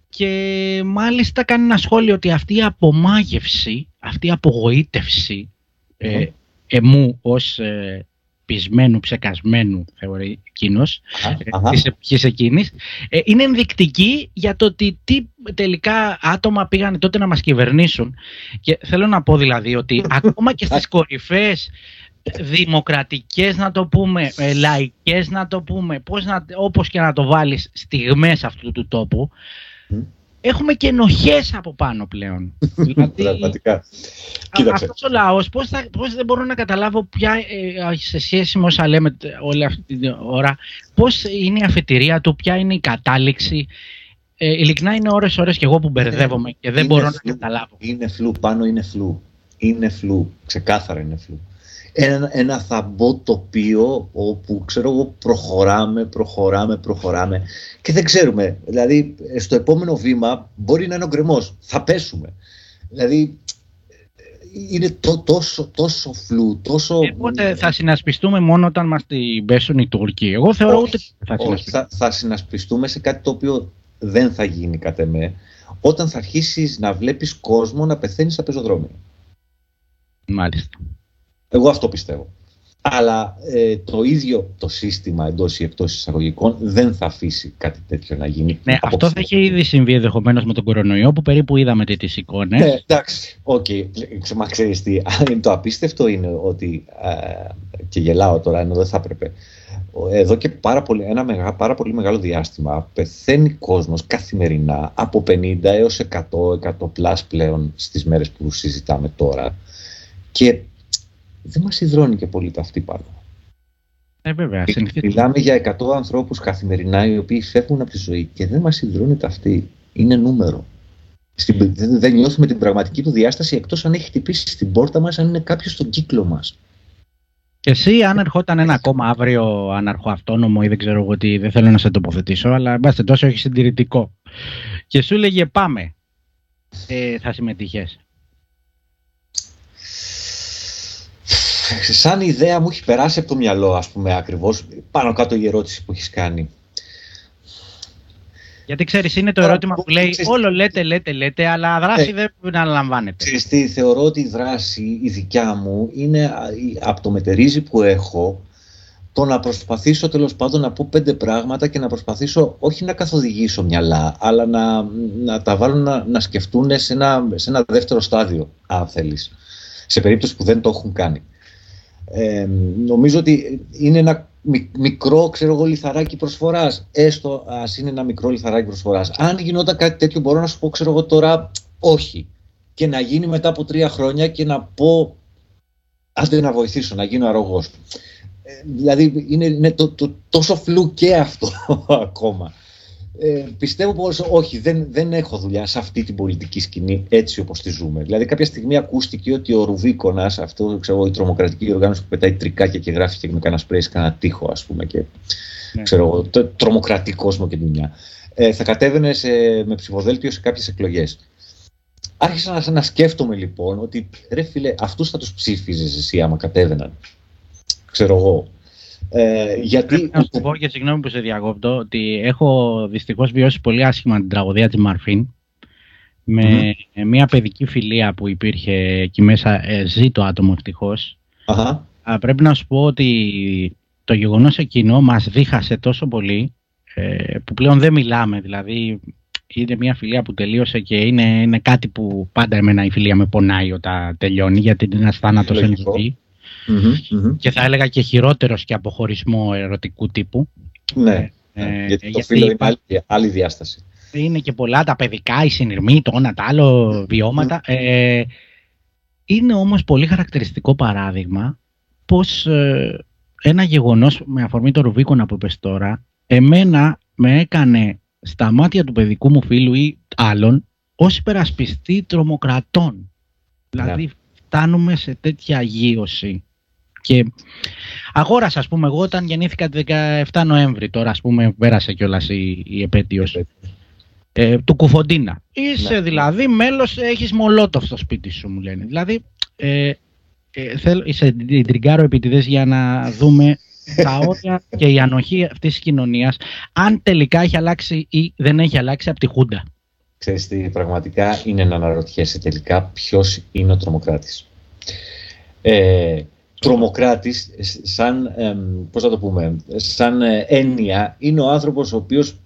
και μάλιστα κάνει ένα σχόλιο ότι αυτή η απομάγευση, αυτή η απογοήτευση ε, εμού ως ε, πεισμένου, ψεκασμένου θεωρεί εκείνος, ε, της εποχής εκείνης, ε, είναι ενδεικτική για το ότι τι τελικά άτομα πήγαν τότε να μας κυβερνήσουν. Και θέλω να πω δηλαδή ότι ακόμα και στις κορυφές δημοκρατικές να το πούμε, ε, λαϊκές να το πούμε, πώς να, όπως και να το βάλεις στιγμές αυτού του τόπου, έχουμε και ενοχές από πάνω πλέον. δηλαδή, Πραγματικά. Αυτός ο λαός, πώς, θα, πώς δεν μπορώ να καταλάβω ποια, ε, σε σχέση με όσα λέμε όλη αυτή την ώρα, πώς είναι η αφετηρία του, ποια είναι η κατάληξη. Ε, ειλικρινά είναι ώρες ώρες και εγώ που μπερδεύομαι και δεν μπορώ να καταλάβω. Είναι φλού, πάνω είναι φλού. Είναι φλού, ξεκάθαρα είναι φλού ένα, ένα θαμπό τοπίο όπου ξέρω εγώ προχωράμε, προχωράμε, προχωράμε και δεν ξέρουμε. Δηλαδή στο επόμενο βήμα μπορεί να είναι ο γκρεμός, θα πέσουμε. Δηλαδή είναι το, τόσο, τόσο φλού, τόσο... Οπότε θα συνασπιστούμε μόνο όταν μας την πέσουν οι Τούρκοι. Εγώ θεωρώ ότι θα συνασπιστούμε. Θα, θα συνασπιστούμε σε κάτι το οποίο δεν θα γίνει κατ' εμέ. όταν θα αρχίσεις να βλέπεις κόσμο να πεθαίνει στα πεζοδρόμια. Μάλιστα. Εγώ αυτό πιστεύω. Αλλά ε, το ίδιο το σύστημα εντός ή εκτός εισαγωγικών δεν θα αφήσει κάτι τέτοιο να γίνει. Ναι, αυτό θα είχε ήδη συμβεί ενδεχομένως με τον κορονοϊό που περίπου είδαμε τι εικόνες. Ναι, εντάξει. OK. Okay. Μα ξέρεις τι. Το απίστευτο είναι ότι. και γελάω τώρα, ενώ δεν θα έπρεπε. Εδώ και πάρα πολύ, ένα μεγά, πάρα πολύ μεγάλο διάστημα πεθαίνει κόσμος καθημερινά από 50 έως 100, 100 πλάς πλέον στις μέρες που συζητάμε τώρα και δεν μας υδρώνει και πολύ τα αυτή πάνω. Ε, βέβαια. Μιλάμε για 100 ανθρώπους καθημερινά οι οποίοι φεύγουν από τη ζωή και δεν μας υδρώνει τα αυτή. Είναι νούμερο. Στην, δεν, δεν νιώθουμε την πραγματική του διάσταση εκτός αν έχει χτυπήσει στην πόρτα μας, αν είναι κάποιος στον κύκλο μας. Και εσύ, αν ερχόταν ένα ακόμα αύριο αναρχοαυτόνομο ή δεν ξέρω εγώ τι, δεν θέλω να σε τοποθετήσω, αλλά εν τόσο έχει συντηρητικό. Και σου λέγε πάμε, ε, θα συμμετείχες. Σαν ιδέα μου έχει περάσει από το μυαλό, ας πούμε, ακριβώς, πάνω κάτω η ερώτηση που έχεις κάνει. Γιατί ξέρεις, είναι το ερώτημα που λέει όλο λέτε, λέτε, λέτε, αλλά δράση ναι. δεν αναλαμβάνεται. Ξέρεις τι, θεωρώ ότι η δράση, η δικιά μου, είναι από το μετερίζει που έχω, το να προσπαθήσω τέλος πάντων να πω πέντε πράγματα και να προσπαθήσω όχι να καθοδηγήσω μυαλά, αλλά να, να τα βάλω να, να σκεφτούν σε ένα, σε ένα δεύτερο στάδιο, αν θέλεις, σε περίπτωση που δεν το έχουν κάνει. Ε, νομίζω ότι είναι ένα μικρό ξέρω εγώ, λιθαράκι προσφοράς. Έστω ας είναι ένα μικρό λιθαράκι προσφοράς. Αν γινόταν κάτι τέτοιο, μπορώ να σου πω ξέρω εγώ τώρα όχι. Και να γίνει μετά από τρία χρόνια και να πω άντε να βοηθήσω, να γίνω αρρωγός. Ε, δηλαδή είναι, είναι το, το, τόσο φλού και αυτό ακόμα. Ε, πιστεύω πως όχι, δεν, δεν έχω δουλειά σε αυτή την πολιτική σκηνή έτσι όπως τη ζούμε. Δηλαδή κάποια στιγμή ακούστηκε ότι ο Ρουβίκονας, αυτό ξέρω, η τρομοκρατική οργάνωση που πετάει τρικάκια και γράφει και με κανένα σπρέι κανένα τείχο ας πούμε και ναι. ξέρω το τρομοκρατικό κόσμο και δουλειά. Ε, θα κατέβαινε σε, με ψηφοδέλτιο σε κάποιες εκλογές. Άρχισα να, να σκέφτομαι λοιπόν ότι ρε φίλε αυτούς θα τους ψήφιζες εσύ άμα κατέβαιναν. Ξέρω εγώ. Ε, γιατί... να σου πω και συγγνώμη που σε διακόπτω ότι έχω δυστυχώς βιώσει πολύ άσχημα την τραγωδία της Μαρφίν με μια παιδική φιλία που υπήρχε εκεί μέσα ε, ζει το άτομο ευτυχώς. Πρέπει να σου πω ότι το γεγονός εκείνο μας δίχασε τόσο πολύ ε, που πλέον δεν μιλάμε δηλαδή είναι μια φιλία που τελείωσε και είναι, είναι κάτι που πάντα εμένα η φιλία με πονάει όταν τελειώνει γιατί είναι ένας θάνατος εν και θα έλεγα και χειρότερος και αποχωρισμό ερωτικού τύπου. Ναι, ε, ε γιατί το φίλο είναι άλλη, άλλη, διάσταση. Είναι και πολλά τα παιδικά, οι συνειρμοί, το ένα, τα άλλο βιώματα. Ε, είναι όμως πολύ χαρακτηριστικό παράδειγμα πως ε, ένα γεγονός με αφορμή το Ρουβίκονα που είπες τώρα εμένα με έκανε στα μάτια του παιδικού μου φίλου ή άλλων ως υπερασπιστή τρομοκρατών. Ναι. Δηλαδή φτάνουμε σε τέτοια αγίωση και αγόρασα, ας πούμε, εγώ όταν γεννήθηκα τη 17 Νοέμβρη, τώρα ας πούμε πέρασε κιόλας η, η επέτειος, ε, του Κουφοντίνα. Είσαι ναι. δηλαδή μέλος, έχεις μολότοφ στο σπίτι σου, μου λένε. Δηλαδή, ε, ε, θέλω, είσαι τριγκάρο επιτηδές για να δούμε τα όρια και η ανοχή αυτής της κοινωνίας, αν τελικά έχει αλλάξει ή δεν έχει αλλάξει από τη Χούντα. Ξέρεις τι, πραγματικά είναι να αναρωτιέσαι τελικά ποιος είναι ο τρομοκράτης. Ε, τρομοκράτης σαν, πώς θα το πούμε, σαν ε, έννοια είναι ο άνθρωπος ο οποίος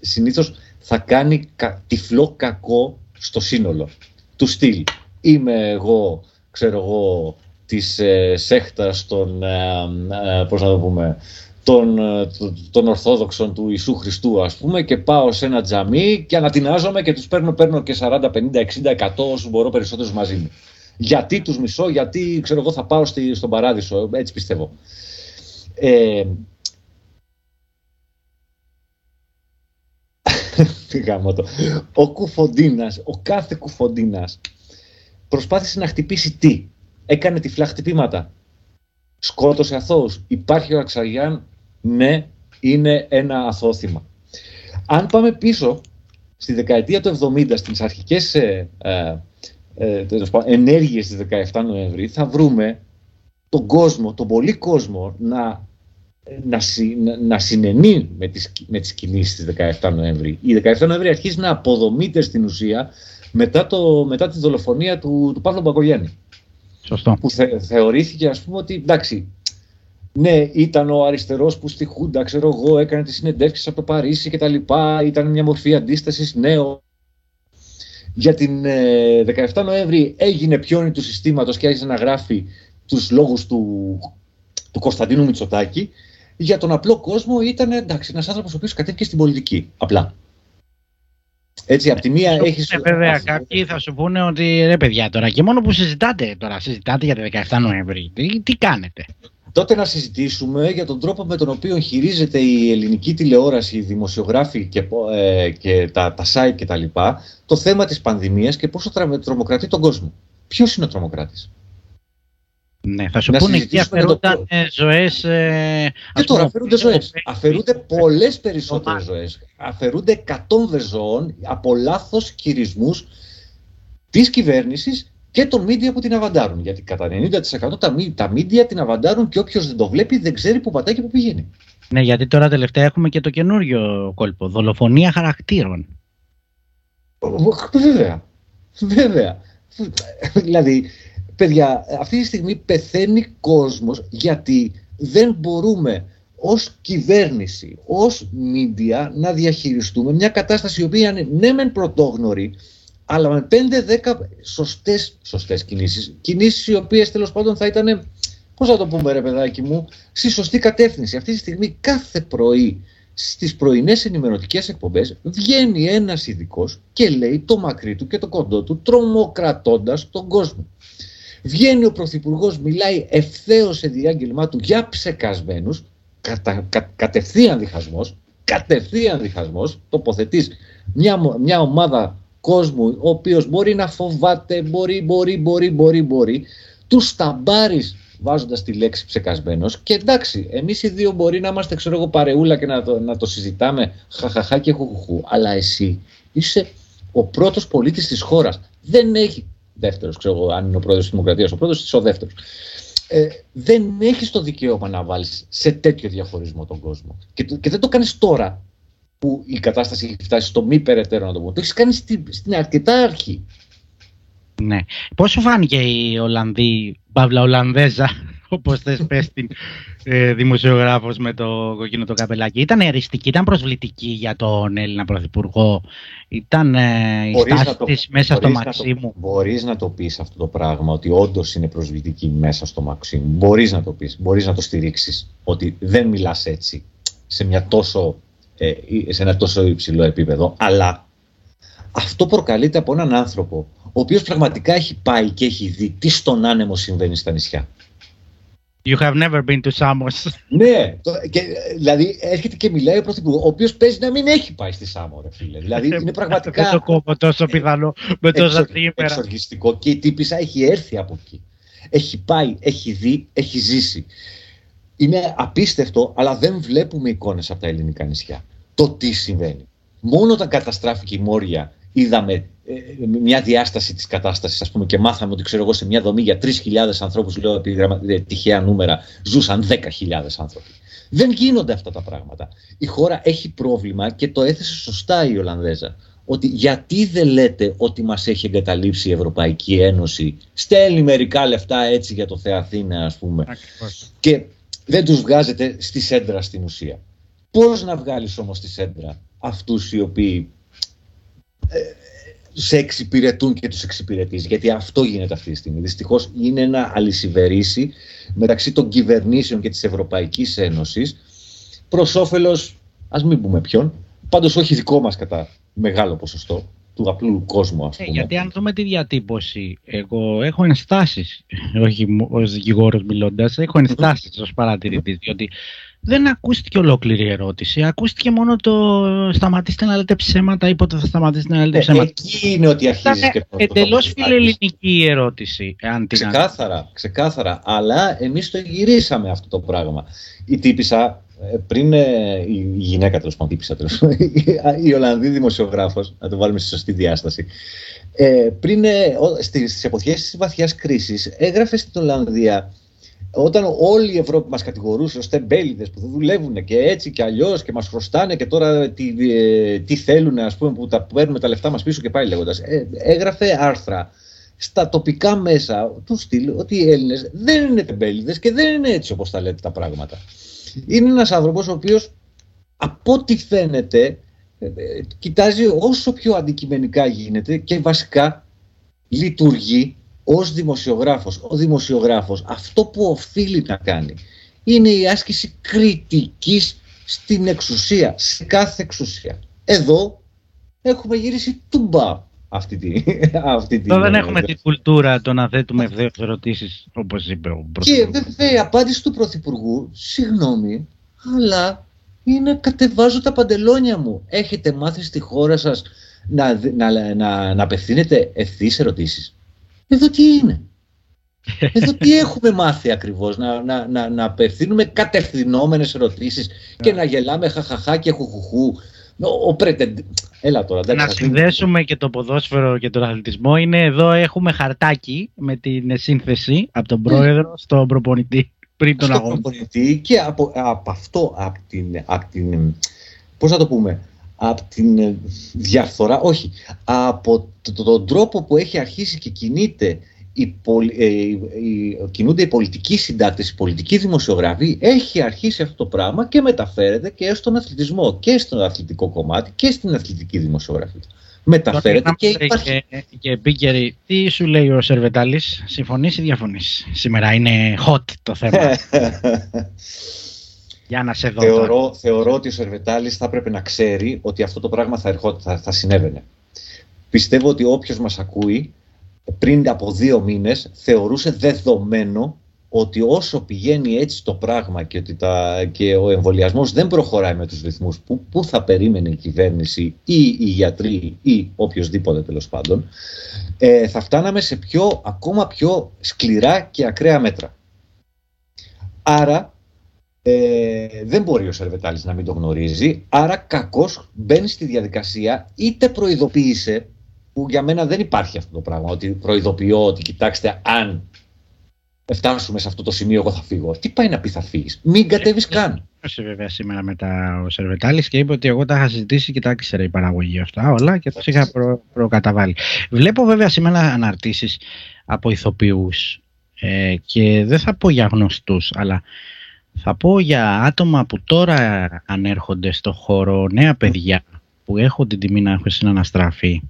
συνήθως θα κάνει τυφλό κακό στο σύνολο του στυλ. Είμαι εγώ, ξέρω εγώ, της ε, σέχτας των, ε, ε πώς να το πούμε, των, ε, των Ορθόδοξων του Ιησού Χριστού ας πούμε και πάω σε ένα τζαμί και ανατινάζομαι και τους παίρνω, παίρνω και 40, 50, 60, 100 όσο μπορώ περισσότερους μαζί μου. Γιατί τους μισώ, γιατί ξέρω εγώ θα πάω στη, στον παράδεισο, έτσι πιστεύω. Ε, ο Κουφοντίνας, ο κάθε Κουφοντίνας προσπάθησε να χτυπήσει τι; Έκανε τυφλά χτυπήματα. Σκότωσε αθώους. Υπάρχει ο Αξαγιάν, ναι, είναι ένα αθώθημα. Αν πάμε πίσω στη δεκαετία του 70, στις αρχικές ε, ε ε, ενέργειες της 17 Νοέμβρη θα βρούμε τον κόσμο, τον πολύ κόσμο να να, συ, να συνενεί με τις, με τις κινήσεις της 17 Νοέμβρη. Η 17 Νοέμβρη αρχίζει να αποδομείται στην ουσία μετά, το, μετά τη δολοφονία του, του Παύλου Μπακογιάννη. Σωστό. Που θε, θεωρήθηκε ας πούμε ότι εντάξει, ναι, ήταν ο αριστερός που στη Χούντα, ξέρω εγώ, έκανε τις συνεντεύξεις από το Παρίσι και τα λοιπά. Ήταν μια μορφή αντίστασης. Ναι, για την 17 ε, Νοέμβρη έγινε πιόνι του συστήματος και άρχισε να γράφει τους λόγους του, του Κωνσταντίνου Μητσοτάκη. Για τον απλό κόσμο ήταν εντάξει, ένας άνθρωπος ο οποίος κατέβηκε στην πολιτική. Απλά. Έτσι, από τη μία έχει. Ε, βέβαια, κάποιοι θα σου πούνε ότι ρε παιδιά τώρα και μόνο που συζητάτε τώρα, συζητάτε για τα 17 Νοέμβρη. Τι, τι κάνετε; Τότε να συζητήσουμε για τον τρόπο με τον οποίο χειρίζεται η ελληνική τηλεόραση, οι δημοσιογράφοι και, ε, και τα, τα site κτλ. το θέμα της πανδημίας και πόσο τρομοκρατεί τον κόσμο. Ποιος είναι ο τρομοκράτης; Ναι, θα σου να πούνε εκεί αφαιρούνταν το... ζωές... Ε, και τώρα αφαιρούνται ζωές. Αφαιρούνται πολλές περισσότερες ζωές. Αφαιρούνται εκατόμβες ζώων από λάθος χειρισμούς της κυβέρνησης και των media που την αβαντάρουν. Γιατί κατά 90% τα, τα media την αβαντάρουν και όποιος δεν το βλέπει δεν ξέρει που πατάει και που πηγαίνει. Ναι, γιατί τώρα τελευταία έχουμε και το καινούριο κόλπο. Δολοφονία χαρακτήρων. Βέβαια. Βέβαια. δηλαδή, παιδιά, αυτή τη στιγμή πεθαίνει κόσμος γιατί δεν μπορούμε ως κυβέρνηση, ως media να διαχειριστούμε μια κατάσταση η οποία είναι ναι μεν πρωτόγνωρη, αλλά με 5-10 σωστές, σωστές κινήσεις. Κινήσεις οι οποίες τέλος πάντων θα ήταν, πώς θα το πούμε ρε παιδάκι μου, στη σωστή κατεύθυνση. Αυτή τη στιγμή κάθε πρωί στις πρωινές ενημερωτικές εκπομπές βγαίνει ένας ειδικός και λέει το μακρύ του και το κοντό του τρομοκρατώντας τον κόσμο. Βγαίνει ο Πρωθυπουργός, μιλάει ευθέως σε διάγγελμά του για ψεκασμένους, κατα, κα, κατευθείαν διχασμός, κατευθείαν διχασμός, τοποθετείς μια, μια ομάδα κόσμου, ο οποίος μπορεί να φοβάται, μπορεί, μπορεί, μπορεί, μπορεί, μπορεί, τους ταμπάρει βάζοντας τη λέξη ψεκασμένος. Και εντάξει, εμείς οι δύο μπορεί να είμαστε, ξέρω εγώ, παρεούλα και να το, να το συζητάμε χαχαχά και χουχουχού. Αλλά εσύ είσαι ο πρώτος πολίτης της χώρας. Δεν έχει. Δεύτερος, ξέρω εγώ, αν είναι ο πρόεδρος της Δημοκρατίας, ο πρώτος είσαι ο δεύτερος. Ε, δεν έχεις το δικαίωμα να βάλεις σε τέτοιο διαχωρισμό τον κόσμο. Και, και δεν το κάνεις τώρα που η κατάσταση έχει φτάσει στο μη περαιτέρω να το πούμε. Το έχεις κάνει στην, στην αρκετά αρχή. Ναι. Πώς σου φάνηκε η Ολλανδή, Παύλα Ολλανδέζα, όπως θες πες την ε, δημοσιογράφος με το κοκκίνο το καπελάκι. Ήταν εριστική, ήταν προσβλητική για τον Έλληνα Πρωθυπουργό. Ήταν ε, η στάση της μέσα στο Μαξίμου. Μπορείς να το πεις αυτό το πράγμα, ότι όντως είναι προσβλητική μέσα στο Μαξίμου. Μπορείς να το πεις, μπορείς να το στηρίξεις. Ότι δεν μιλάς έτσι σε μια τόσο ε, σε ένα τόσο υψηλό επίπεδο, αλλά αυτό προκαλείται από έναν άνθρωπο ο οποίος πραγματικά έχει πάει και έχει δει τι στον άνεμο συμβαίνει στα νησιά. You have never been to Samos. ναι, και, δηλαδή έρχεται και μιλάει ο Πρωθυπουργός, ο οποίος παίζει να μην έχει πάει στη Σάμο, ρε φίλε. Δηλαδή είναι πραγματικά. Δεν το κόβω τόσο πιθανό με τόσα τρίμερα. Εξοργιστικό και η τύπησα έχει έρθει από εκεί. Έχει πάει, έχει δει, έχει ζήσει είναι απίστευτο, αλλά δεν βλέπουμε εικόνες από τα ελληνικά νησιά. Το τι συμβαίνει. Μόνο όταν καταστράφηκε η Μόρια είδαμε ε, μια διάσταση της κατάστασης ας πούμε, και μάθαμε ότι ξέρω εγώ σε μια δομή για 3.000 ανθρώπους, λέω επειδή τυχαία νούμερα, ζούσαν 10.000 άνθρωποι. Δεν γίνονται αυτά τα πράγματα. Η χώρα έχει πρόβλημα και το έθεσε σωστά η Ολλανδέζα. Ότι γιατί δεν λέτε ότι μας έχει εγκαταλείψει η Ευρωπαϊκή Ένωση, στέλνει μερικά λεφτά έτσι για το Θεαθήνα ας πούμε. Και δεν τους βγάζετε στη σέντρα στην ουσία. Πώς να βγάλεις όμως στη σέντρα αυτούς οι οποίοι ε, σε εξυπηρετούν και τους εξυπηρετείς; Γιατί αυτό γίνεται αυτή τη στιγμή. Δυστυχώς είναι ένα αλυσιβερίσι μεταξύ των κυβερνήσεων και της Ευρωπαϊκής Ένωσης προς όφελος, ας μην πούμε ποιον, πάντως όχι δικό μας κατά μεγάλο ποσοστό, του απλού κόσμου, ας ε, πούμε. γιατί αν δούμε τη διατύπωση, εγώ έχω ενστάσεις, όχι ως δικηγόρος μιλώντας, έχω ενστάσεις ως παρατηρητής, διότι δεν ακούστηκε ολόκληρη η ερώτηση. Ακούστηκε μόνο το σταματήστε να λέτε ψέματα ή πότε θα σταματήσετε να λέτε ε, ψέματα. Εκεί είναι ότι αρχίζει και το Εντελώ φιλελληνική η ερώτηση. Αν ξεκάθαρα, ξεκάθαρα. Αλλά εμείς το γυρίσαμε αυτό το πράγμα. Η τύπησα ε, πριν ε, η γυναίκα τέλος πάντων, η Ολλανδή δημοσιογράφος, να το βάλουμε στη σωστή διάσταση, ε, πριν ε, στις εποχές της βαθιάς κρίσης, έγραφε στην Ολλανδία όταν όλη η Ευρώπη μας κατηγορούσε ως τεμπέληδες που δεν δουλεύουν και έτσι και αλλιώς και μας χρωστάνε και τώρα τι, ε, τι θέλουν ας πούμε που τα παίρνουμε τα λεφτά μας πίσω και πάλι λέγοντας ε, έγραφε άρθρα στα τοπικά μέσα του στυλ ότι οι Έλληνες δεν είναι τεμπέληδες και δεν είναι έτσι όπως τα λέτε τα πράγματα. Είναι ένας άνθρωπος ο οποίος από ό,τι φαίνεται ε, ε, κοιτάζει όσο πιο αντικειμενικά γίνεται και βασικά λειτουργεί ως δημοσιογράφος. Ο δημοσιογράφος αυτό που οφείλει να κάνει είναι η άσκηση κριτικής στην εξουσία, σε κάθε εξουσία. Εδώ έχουμε γυρίσει τουμπά αυτή τη, αυτή Εδώ δεν έχουμε την κουλτούρα το να θέτουμε ευθέως ερωτήσεις, όπως είπε ο Πρωθυπουργός. Και βέβαια η απάντηση του Πρωθυπουργού, συγγνώμη, αλλά είναι κατεβάζω τα παντελόνια μου. Έχετε μάθει στη χώρα σας να, να, να, να απευθύνετε ευθύς ερωτήσεις; Εδώ τι είναι; Εδώ τι έχουμε μάθει ακριβώς, να, να, να, να απευθύνουμε κατευθυνόμενες ερωτήσεις και να γελάμε χαχαχά και χουχουχού. Ο, Έλα τώρα, να συνδέσουμε και το ποδόσφαιρο και τον αθλητισμό είναι εδώ έχουμε χαρτάκι με την σύνθεση από τον ναι. πρόεδρο στον προπονητή πριν τον αγώνα. προπονητή και από, από αυτό, από την, από την, πώς να το πούμε, από την διαφθορά, όχι, από τον τρόπο που έχει αρχίσει και κινείται οι, ε, οι, κινούνται οι πολιτικοί συντάκτες, οι πολιτικοί δημοσιογράφοι, έχει αρχίσει αυτό το πράγμα και μεταφέρεται και στον αθλητισμό και στον αθλητικό κομμάτι και στην αθλητική δημοσιογραφία. Μεταφέρεται και υπάρχει... Και, και επίκαιρη, τι σου λέει ο Σερβετάλης, συμφωνείς ή διαφωνείς; Σήμερα είναι hot το θέμα. Για να σε δω. Θεωρώ, θεωρώ ότι ο Σερβετάλης θα έπρεπε να ξέρει ότι αυτό το πράγμα θα, ερχόταν, θα, θα συνέβαινε. Πιστεύω ότι όποιος μας ακούει πριν από δύο μήνες θεωρούσε δεδομένο ότι όσο πηγαίνει έτσι το πράγμα και ότι τα, και ο εμβολιασμός δεν προχωράει με τους ρυθμούς που, που θα περίμενε η κυβέρνηση ή οι γιατροί ή οποιοδήποτε τέλος πάντων, ε, θα φτάναμε σε πιο, ακόμα πιο σκληρά και ακραία μέτρα. Άρα ε, δεν μπορεί ο Σερβετάλης να μην το γνωρίζει, άρα κακώς μπαίνει στη διαδικασία είτε προειδοποίησε που για μένα δεν υπάρχει αυτό το πράγμα. Ότι προειδοποιώ ότι κοιτάξτε, αν φτάσουμε σε αυτό το σημείο, εγώ θα φύγω. Τι πάει να πει θα φύγεις. Μην κατέβεις καν. Ήρθε βέβαια σήμερα μετά ο Σερβετάλης και είπε ότι εγώ τα είχα συζητήσει και τα ήξερα η παραγωγή αυτά όλα και τα είχα προ, προκαταβάλει. Βλέπω βέβαια σήμερα αναρτήσεις από ηθοποιούς ε, και δεν θα πω για γνωστούς, αλλά θα πω για άτομα που τώρα ανέρχονται στο χώρο, νέα παιδιά που έχουν την τιμή να έχουν συναναστραφεί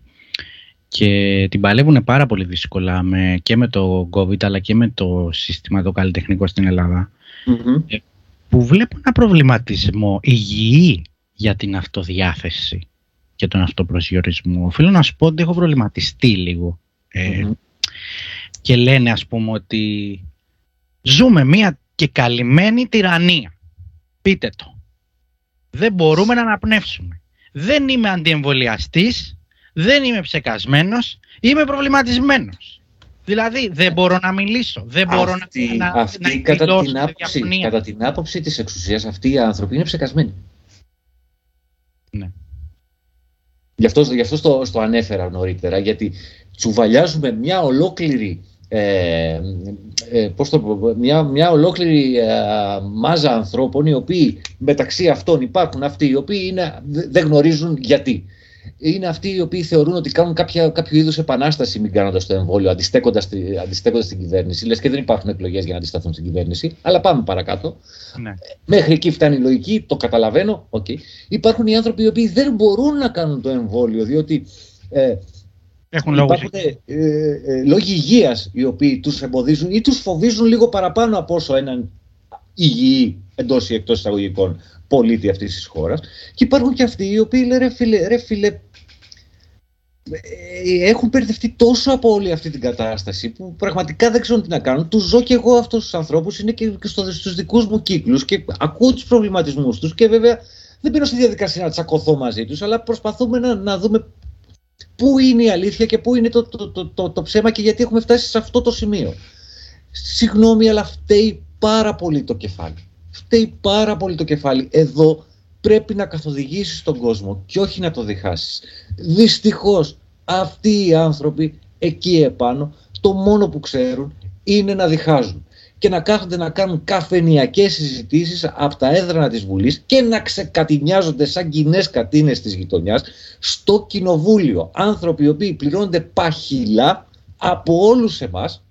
και την παλεύουν πάρα πολύ δύσκολα με, και με το COVID αλλά και με το σύστημα το καλλιτεχνικό στην ελλαδα ε, που βλέπουν ένα προβληματισμό υγιή για την αυτοδιάθεση και τον αυτοπροσδιορισμό. Οφείλω να σου πω ότι έχω προβληματιστεί λίγο ε, και λένε ας πούμε ότι ζούμε μία και καλυμμένη τυραννία. Πείτε το. Δεν μπορούμε να αναπνεύσουμε. Δεν είμαι αντιεμβολιαστής δεν είμαι ψεκασμένος, είμαι προβληματισμένος. Δηλαδή δεν μπορώ να μιλήσω, δεν μπορώ αυτή, να, αυτή, να, κατά, την άποψη, κατά την άποψη της εξουσίας αυτοί οι άνθρωποι είναι ψεκασμένοι. Ναι. Γι' αυτό, γι αυτό στο, στο ανέφερα νωρίτερα, γιατί τσουβαλιάζουμε μια ολόκληρη ε, ε, πώς το μια, μια ολόκληρη ε, μάζα ανθρώπων οι οποίοι μεταξύ αυτών υπάρχουν αυτοί οι οποίοι είναι, δεν γνωρίζουν γιατί είναι αυτοί οι οποίοι θεωρούν ότι κάνουν κάποια, κάποιο είδους επανάσταση μην κάνοντας το εμβόλιο, αντιστέκοντας την κυβέρνηση. Λες και δεν υπάρχουν εκλογές για να αντισταθούν στην κυβέρνηση. Αλλά πάμε παρακάτω. Ναι. Μέχρι εκεί φτάνει η λογική, το καταλαβαίνω. Okay. Υπάρχουν οι άνθρωποι οι οποίοι δεν μπορούν να κάνουν το εμβόλιο, διότι. Ε, έχουν υπάρχουν ε, ε, λόγοι υγείας οι οποίοι τους εμποδίζουν ή τους φοβίζουν λίγο παραπάνω από όσο έναν υγιή εντός ή εκτός εισαγωγικών πολίτη αυτής της χώρας. Και υπάρχουν και αυτοί οι οποίοι λένε ρε φίλε, ρε φίλε ε, έχουν περιδευτεί τόσο από όλη αυτή την κατάσταση που πραγματικά δεν ξέρουν τι να κάνουν. Τους ζω και εγώ αυτούς τους ανθρώπους, είναι και στους δικούς μου κύκλους και ακούω τους προβληματισμούς τους και βέβαια δεν μπαίνω στη διαδικασία να τσακωθώ μαζί τους, αλλά προσπαθούμε να, να δούμε πού είναι η αλήθεια και πού είναι το, το, το, το, το ψέμα και γιατί έχουμε φτάσει σε αυτό το σημείο. Συγγνώμη, αλλά φταίει πάρα πολύ το κεφάλι φταίει πάρα πολύ το κεφάλι. Εδώ πρέπει να καθοδηγήσεις τον κόσμο και όχι να το διχάσεις. Δυστυχώς αυτοί οι άνθρωποι εκεί επάνω το μόνο που ξέρουν είναι να διχάζουν. Και να κάθονται να κάνουν καφενιακές συζητήσεις από τα έδρανα της Βουλής και να ξεκατηνιάζονται σαν κοινές κατίνες της γειτονιάς στο κοινοβούλιο. Άνθρωποι οι οποίοι πληρώνονται παχυλά από όλους εμάς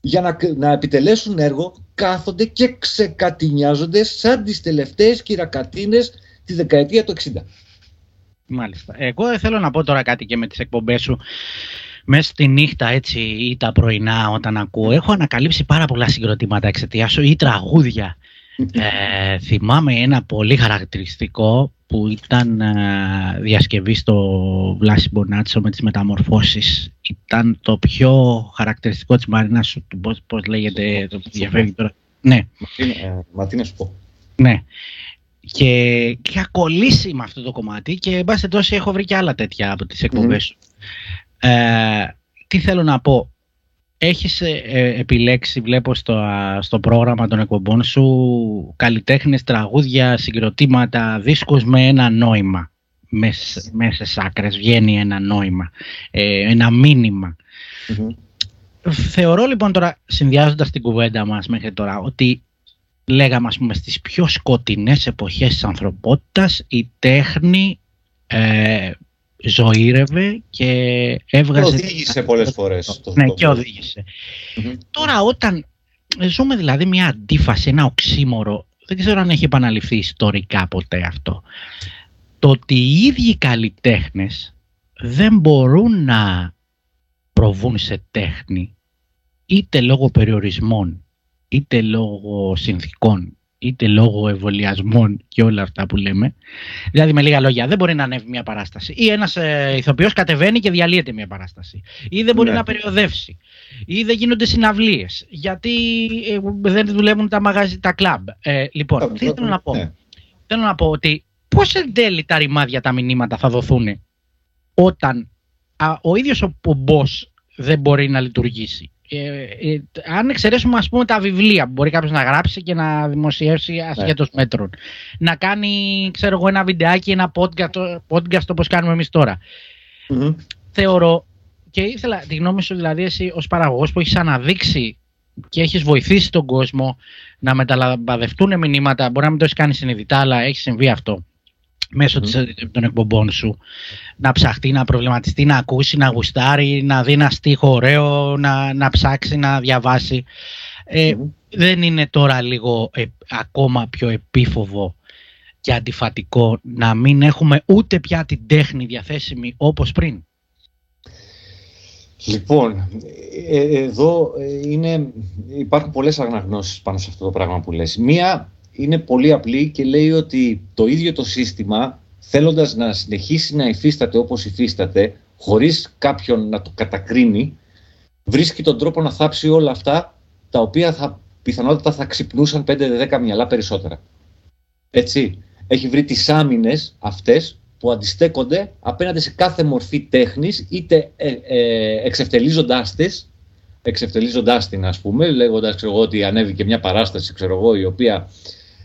για να, να επιτελέσουν έργο κάθονται και ξεκατηνιάζονται σαν τις τελευταίες κυρακατίνες τη δεκαετία του 60. Μάλιστα. Εγώ θέλω να πω τώρα κάτι και με τις εκπομπές σου. Μέσα στη νύχτα έτσι ή τα πρωινά όταν ακούω έχω ανακαλύψει πάρα πολλά συγκροτήματα εξαιτίας σου ή τραγούδια. Ε, θυμάμαι ένα πολύ χαρακτηριστικό που ήταν ε, διασκευή στο Βλάση Μπονάτσο με τις μεταμορφώσεις. Ήταν το πιο χαρακτηριστικό της Μαρίνας σου, πώς, πώς λέγεται, το διαφεύγει τώρα. Ναι. Μα τι να σου πω. Ναι. Και, και είχα κολλήσει με αυτό το κομμάτι και εν πάση τόσο έχω βρει και άλλα τέτοια από τις εκπομπές σου. Ε, τι θέλω να πω. Έχεις ε, ε, επιλέξει, βλέπω στο, στο πρόγραμμα των εκπομπών σου, καλλιτέχνες, τραγούδια, συγκροτήματα, δίσκους με ένα νόημα. Μέσα, μέσα στις άκρες βγαίνει ένα νόημα, ένα Θεωρώ λοιπόν τώρα, συνδυάζοντας την κουβέντα μας μέχρι τώρα, ότι λέγαμε ας πούμε στις πιο σκοτεινές εποχές της ανθρωπότητας η τέχνη ε, ζωήρευε και έβγαζε... Και οδήγησε πολλές φορές. Το, ναι, και οδηγησε Τώρα όταν ζούμε δηλαδή μια αντίφαση, ένα οξύμορο, δεν ξέρω αν έχει επαναληφθεί ιστορικά ποτέ αυτό, το ότι οι ίδιοι καλλιτέχνες δεν μπορούν να προβούν σε τέχνη είτε λόγω περιορισμών, είτε λόγω συνθήκων, είτε λόγω εμβολιασμών και όλα αυτά που λέμε. Δηλαδή, με λίγα λόγια, δεν μπορεί να ανέβει μια παράσταση. Ή ένας ε, ηθοποιός κατεβαίνει και διαλύεται μια παράσταση. Ή δεν μπορεί ναι. να περιοδεύσει. Ή δεν γίνονται συναυλίες. Γιατί ε, δεν δουλεύουν τα μαγαζί, τα κλαμπ. Ε, λοιπόν, τι θέλω να πω. Ναι. Θέλω να πω ότι πώς εν τέλει τα ρημάδια, τα μηνύματα θα δοθούν όταν ο ίδιος ο, ο δεν μπορεί να λειτουργήσει. Ε, ε, αν εξαιρέσουμε ας πούμε τα βιβλία που μπορεί κάποιος να γράψει και να δημοσιεύσει ασχέτως ναι. μέτρων. Να κάνει ξέρω εγώ ένα βιντεάκι ένα podcast, podcast όπως κάνουμε εμείς τώρα. Θεωρώ και ήθελα τη γνώμη σου δηλαδή εσύ ως παραγωγός που έχεις αναδείξει και έχεις βοηθήσει τον κόσμο να μεταλαμπαδευτούν μηνύματα μπορεί να μην το έχεις κάνει συνειδητά αλλά έχει συμβεί αυτό μέσω mm. των εκπομπών σου να ψαχτεί, να προβληματιστεί, να ακούσει, να γουστάρει, να δει ένα στίχο ωραίο, να, να ψάξει, να διαβάσει. Ε, δεν είναι τώρα λίγο ε, ακόμα πιο επίφοβο και αντιφατικό να μην έχουμε ούτε πια την τέχνη διαθέσιμη όπως πριν. Λοιπόν, ε, εδώ είναι, υπάρχουν πολλές αναγνώσεις πάνω σε αυτό το πράγμα που λες. Μία είναι πολύ απλή και λέει ότι το ίδιο το σύστημα θέλοντας να συνεχίσει να υφίσταται όπως υφίσταται χωρίς κάποιον να το κατακρίνει βρίσκει τον τρόπο να θάψει όλα αυτά τα οποία θα, πιθανότατα θα ξυπνούσαν 5-10 μυαλά περισσότερα. Έτσι, έχει βρει τις άμυνες αυτές που αντιστέκονται απέναντι σε κάθε μορφή τέχνης είτε ε, ε, εξευτελίζοντάς τις εξευτελίζοντάς την ας πούμε λέγοντας ξέρω, ότι ανέβηκε μια παράσταση ξέρω, εγώ, η οποία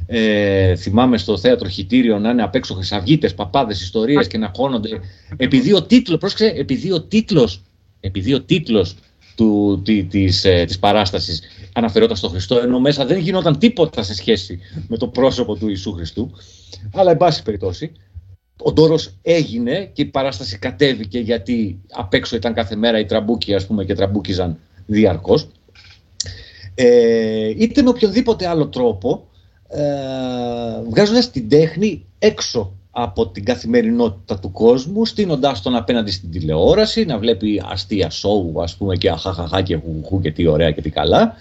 ε, θυμάμαι στο θέατρο χιτήριο να είναι απ' έξω χρυσαυγίτες, παπάδες, ιστορίες και να χώνονται. Επειδή ο τίτλος, πρόσεξε, επειδή ο τίτλος, επειδή ο τίτλος του, τη, της, ε, της παράστασης αναφερόταν στο Χριστό, ενώ μέσα δεν γινόταν τίποτα σε σχέση με το πρόσωπο του Ιησού Χριστού. Αλλά, εν πάση περιπτώσει, ο ντόρος έγινε και η παράσταση κατέβηκε γιατί απ' έξω ήταν κάθε μέρα οι τραμπούκοι ας πούμε και τραμπούκιζαν διαρκώς. Ε, είτε με οποιονδήποτε άλλο τρόπο ε, βγάζοντας την τέχνη έξω από την καθημερινότητα του κόσμου, στείνοντάς τον απέναντι στην τηλεόραση, να βλέπει αστεία σόου, ας πούμε, και αχαχαχά και χουχού και τι ωραία και τι καλά,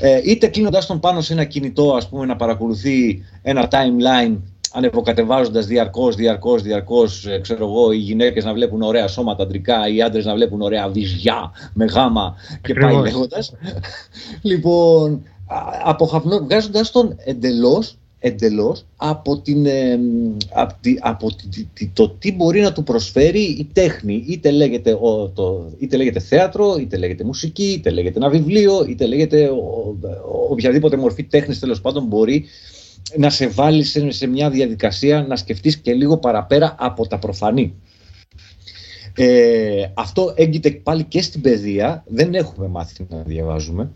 ε, είτε κλείνοντάς τον πάνω σε ένα κινητό, ας πούμε, να παρακολουθεί ένα timeline ανεβοκατεβάζοντας διαρκώς, διαρκώς, διαρκώς, ε, ξέρω εγώ, οι γυναίκες να βλέπουν ωραία σώματα αντρικά, οι άντρες να βλέπουν ωραία βυζιά με γάμα και πάει λέγοντας. λοιπόν, αποχαυνό, βγάζοντας τον εντελώς, εντελώς από, την, από, από το τι μπορεί να του προσφέρει η τέχνη. Είτε λέγεται, ο, το, είτε λέγεται θέατρο, είτε λέγεται μουσική, είτε λέγεται ένα βιβλίο, είτε λέγεται ο, οποιαδήποτε μορφή τέχνης τέλος πάντων μπορεί να σε βάλει σε, σε μια διαδικασία να σκεφτείς και λίγο παραπέρα από τα προφανή. Ε, αυτό έγκυται πάλι και στην παιδεία. Δεν έχουμε μάθει να διαβάζουμε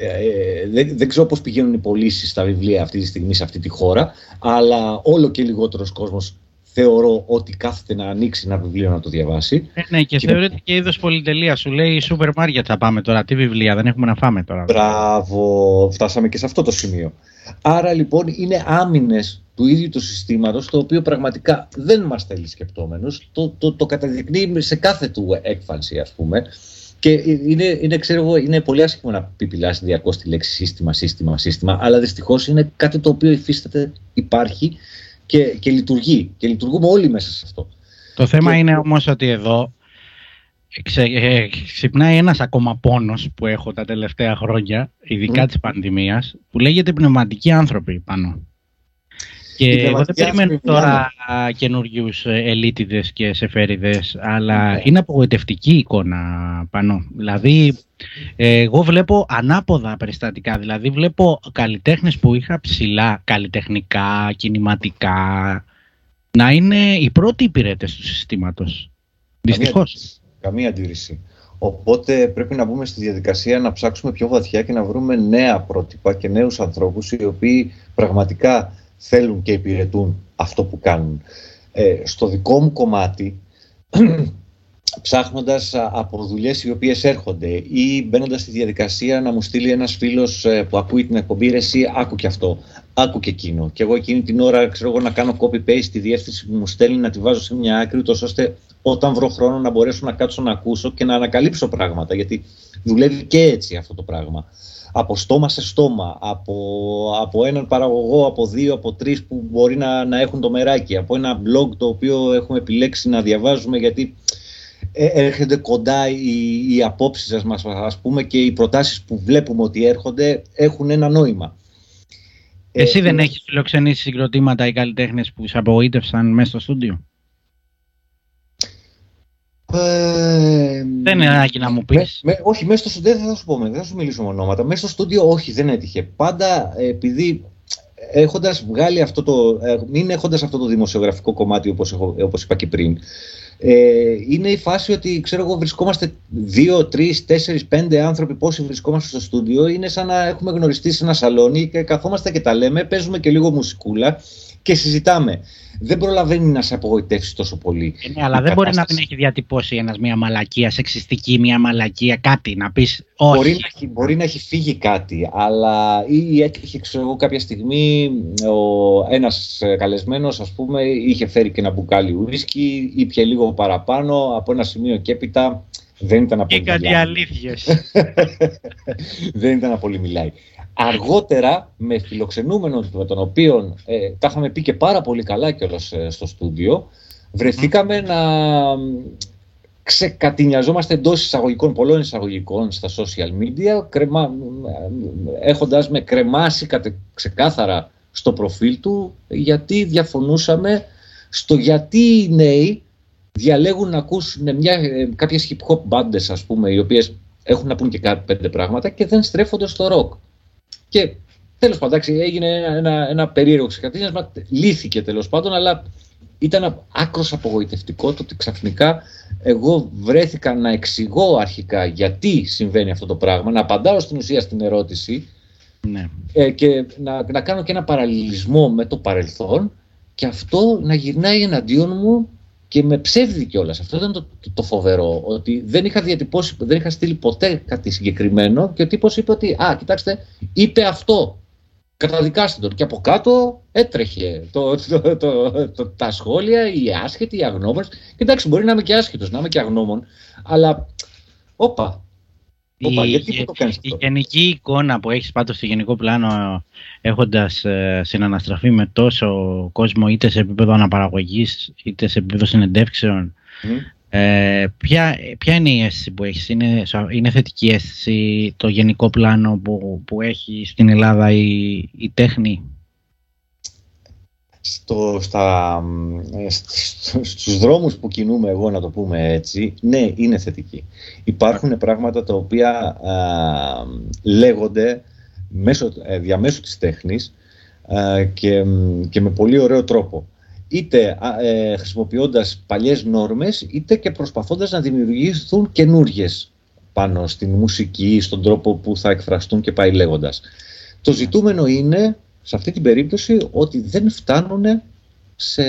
ε, δεν, δεν ξέρω πώς πηγαίνουν οι πωλήσεις στα βιβλία αυτή τη στιγμή σε αυτή τη χώρα, αλλά όλο και λιγότερος κόσμος θεωρώ ότι κάθεται να ανοίξει ένα βιβλίο να το διαβάσει. Ε, ναι, και, και θεωρείται και είδος πολυτελεία. Σου λέει η σούπερ μάρκετ θα πάμε τώρα. Τι βιβλία, δεν έχουμε να φάμε τώρα. Μπράβο, φτάσαμε και σε αυτό το σημείο. Άρα λοιπόν είναι άμυνες του ίδιου του συστήματος, το οποίο πραγματικά δεν μας θέλει σκεπτόμενους, το, το, το καταδεικνύει σε κάθε του έκφανση ας πούμε. Και είναι, είναι, ξέρω εγώ, είναι πολύ άσχημο να πιπηλάσει διακό τη λέξη σύστημα, σύστημα, σύστημα, αλλά δυστυχώς είναι κάτι το οποίο υφίσταται, υπάρχει και, και λειτουργεί. Και λειτουργούμε όλοι μέσα σε αυτό. Το θέμα είναι όμως ότι εδώ ξε, ε, ξυπνάει ένας ακόμα πόνος που έχω τα τελευταία χρόνια, ειδικά mm. της πανδημίας, που λέγεται πνευματικοί άνθρωποι πάνω. Και εγώ δεν περιμένω τώρα καινούριους ε, ελίτιδες και σεφέριδες, αλλά ναι. είναι απογοητευτική εικόνα πάνω. Δηλαδή, εγώ βλέπω ανάποδα περιστατικά. Δηλαδή, βλέπω καλλιτέχνες που είχα ψηλά καλλιτεχνικά, κινηματικά, να είναι οι πρώτοι υπηρέτες του συστήματος. Δυστυχώς. Καμία αντίρρηση. Οπότε πρέπει να μπούμε στη διαδικασία να ψάξουμε πιο βαθιά και να βρούμε νέα πρότυπα και νέους ανθρώπους οι οποίοι πραγματικά θέλουν και υπηρετούν αυτό που κάνουν. Ε, στο δικό μου κομμάτι, ψάχνοντας από δουλειές οι οποίες έρχονται ή μπαίνοντας στη διαδικασία να μου στείλει ένας φίλος ε, που ακούει την εκπομπή, εσύ άκου και αυτό, άκου και εκείνο. Και εγώ εκείνη την ώρα ξέρω εγώ να κάνω copy-paste τη διεύθυνση που μου στέλνει να τη βάζω σε μια άκρη, τόσο ώστε όταν βρω χρόνο να μπορέσω να κάτσω να ακούσω και να ανακαλύψω πράγματα, γιατί δουλεύει και έτσι αυτό το πράγμα από στόμα σε στόμα, από, από έναν παραγωγό, από δύο, από τρεις που μπορεί να, να έχουν το μεράκι, από ένα blog το οποίο έχουμε επιλέξει να διαβάζουμε γιατί ε, έρχονται κοντά οι, οι απόψεις μας ας πούμε και οι προτάσεις που βλέπουμε ότι έρχονται έχουν ένα νόημα. Εσύ ε, δεν έχεις φιλοξενήσει συγκροτήματα ή καλλιτέχνες που σε απογοήτευσαν μέσα στο στούντιο; Ε, δεν είναι ανάγκη να μου πεις. όχι, μέσα στο στούντιο δεν θα σου πω, δεν θα σου μιλήσω με ονόματα. Μέσα στο στούντιο όχι, δεν έτυχε. Πάντα επειδή έχοντας βγάλει αυτό το. Ε, μην έχοντας αυτό το δημοσιογραφικό κομμάτι όπως όπως είπα και πριν. Ε, είναι η φάση ότι ξέρω εγώ βρισκόμαστε δύο, τρεις, τέσσερις, πέντε άνθρωποι πόσοι βρισκόμαστε στο στούντιο είναι σαν να έχουμε γνωριστεί σε ένα σαλόνι και καθόμαστε και τα λέμε, παίζουμε και λίγο μουσικούλα και συζητάμε δεν προλαβαίνει να σε απογοητεύσει τόσο πολύ. Ε, ναι, αλλά δεν μπορεί να μην έχει διατυπώσει ένας μια μαλακία, σεξιστική, μια μαλακία, κάτι να πεις. Όχι. Μπορεί να, έχει, μπορεί να έχει φύγει κάτι, αλλά ή έτυχε, ξέρω εγώ, κάποια στιγμή ο, ένας καλεσμένος, ας πούμε, είχε φέρει και ένα μπουκάλι ουίσκι, ήπια λίγο παραπάνω, από ένα σημείο και έπειτα δεν ήταν να πολύ Και κάτι αλήθειες. δεν ήταν να πολύ μιλάει. Αργότερα, με φιλοξενούμενο με τον οποίο ε, τα είχαμε πει και πάρα πολύ καλά κιόλας ε, στο στούντιο, βρεθήκαμε να ξεκατηνιαζόμαστε εντός εισαγωγικών, πολλών εισαγωγικών στα social media, κρεμα, έχοντας με κρεμάσει κατε, ξεκάθαρα στο προφίλ του, γιατί διαφωνούσαμε στο γιατί οι νέοι διαλέγουν να ακούσουν μια, ε, κάποιες hip hop μπάντες, ας πούμε, οι οποίες έχουν να πούν και κάτι πέντε πράγματα και δεν στρέφονται στο ροκ. Και τέλος πάντων, έγινε ένα, ένα περίεργο ξεκαθάρισμα. Λύθηκε τέλος πάντων, αλλά ήταν άκρος απογοητευτικό το ότι ξαφνικά εγώ βρέθηκα να εξηγώ αρχικά γιατί συμβαίνει αυτό το πράγμα, να απαντάω στην ουσία στην ερώτηση ναι. ε, και να, να κάνω και ένα παραλληλισμό με το παρελθόν και αυτό να γυρνάει εναντίον μου και με ψεύδι κιόλας. Αυτό ήταν το, το, φοβερό. Ότι δεν είχα διατυπώσει, δεν είχα στείλει ποτέ κάτι συγκεκριμένο και ο τύπος είπε ότι, Α, κοιτάξτε, είπε αυτό. Καταδικάστε τον. Και από κάτω έτρεχε το, το, τα σχόλια, οι άσχετοι, οι αγνώμονες. Κοιτάξτε, μπορεί να είμαι και άσχετος, να είμαι και αγνώμων, αλλά. Όπα, η, η γενική εικόνα που έχεις πάντως στο γενικό πλάνο έχοντας ε, συναναστραφεί με τόσο κόσμο είτε σε επίπεδο αναπαραγωγής είτε σε επίπεδο συνεντεύξεων ε, ποια, ποια είναι η αίσθηση που έχεις, είναι, είναι θετική αίσθηση το γενικό πλάνο που, που έχει στην Ελλάδα η, η τέχνη; Στο, στα, στους δρόμους που κινούμε εγώ να το πούμε έτσι, ναι, είναι θετική. Υπάρχουν πράγματα τα οποία λέγονται μέσω, ε, διαμέσου της τέχνης και, και με πολύ ωραίο τρόπο. Είτε ε, χρησιμοποιώντας παλιές νόρμες, είτε και προσπαθώντας να δημιουργηθούν καινούριε πάνω στην μουσική, στον τρόπο που θα εκφραστούν και πάει λέγοντας. Το ζητούμενο είναι, σε αυτή την περίπτωση, ότι δεν φτάνουν σε,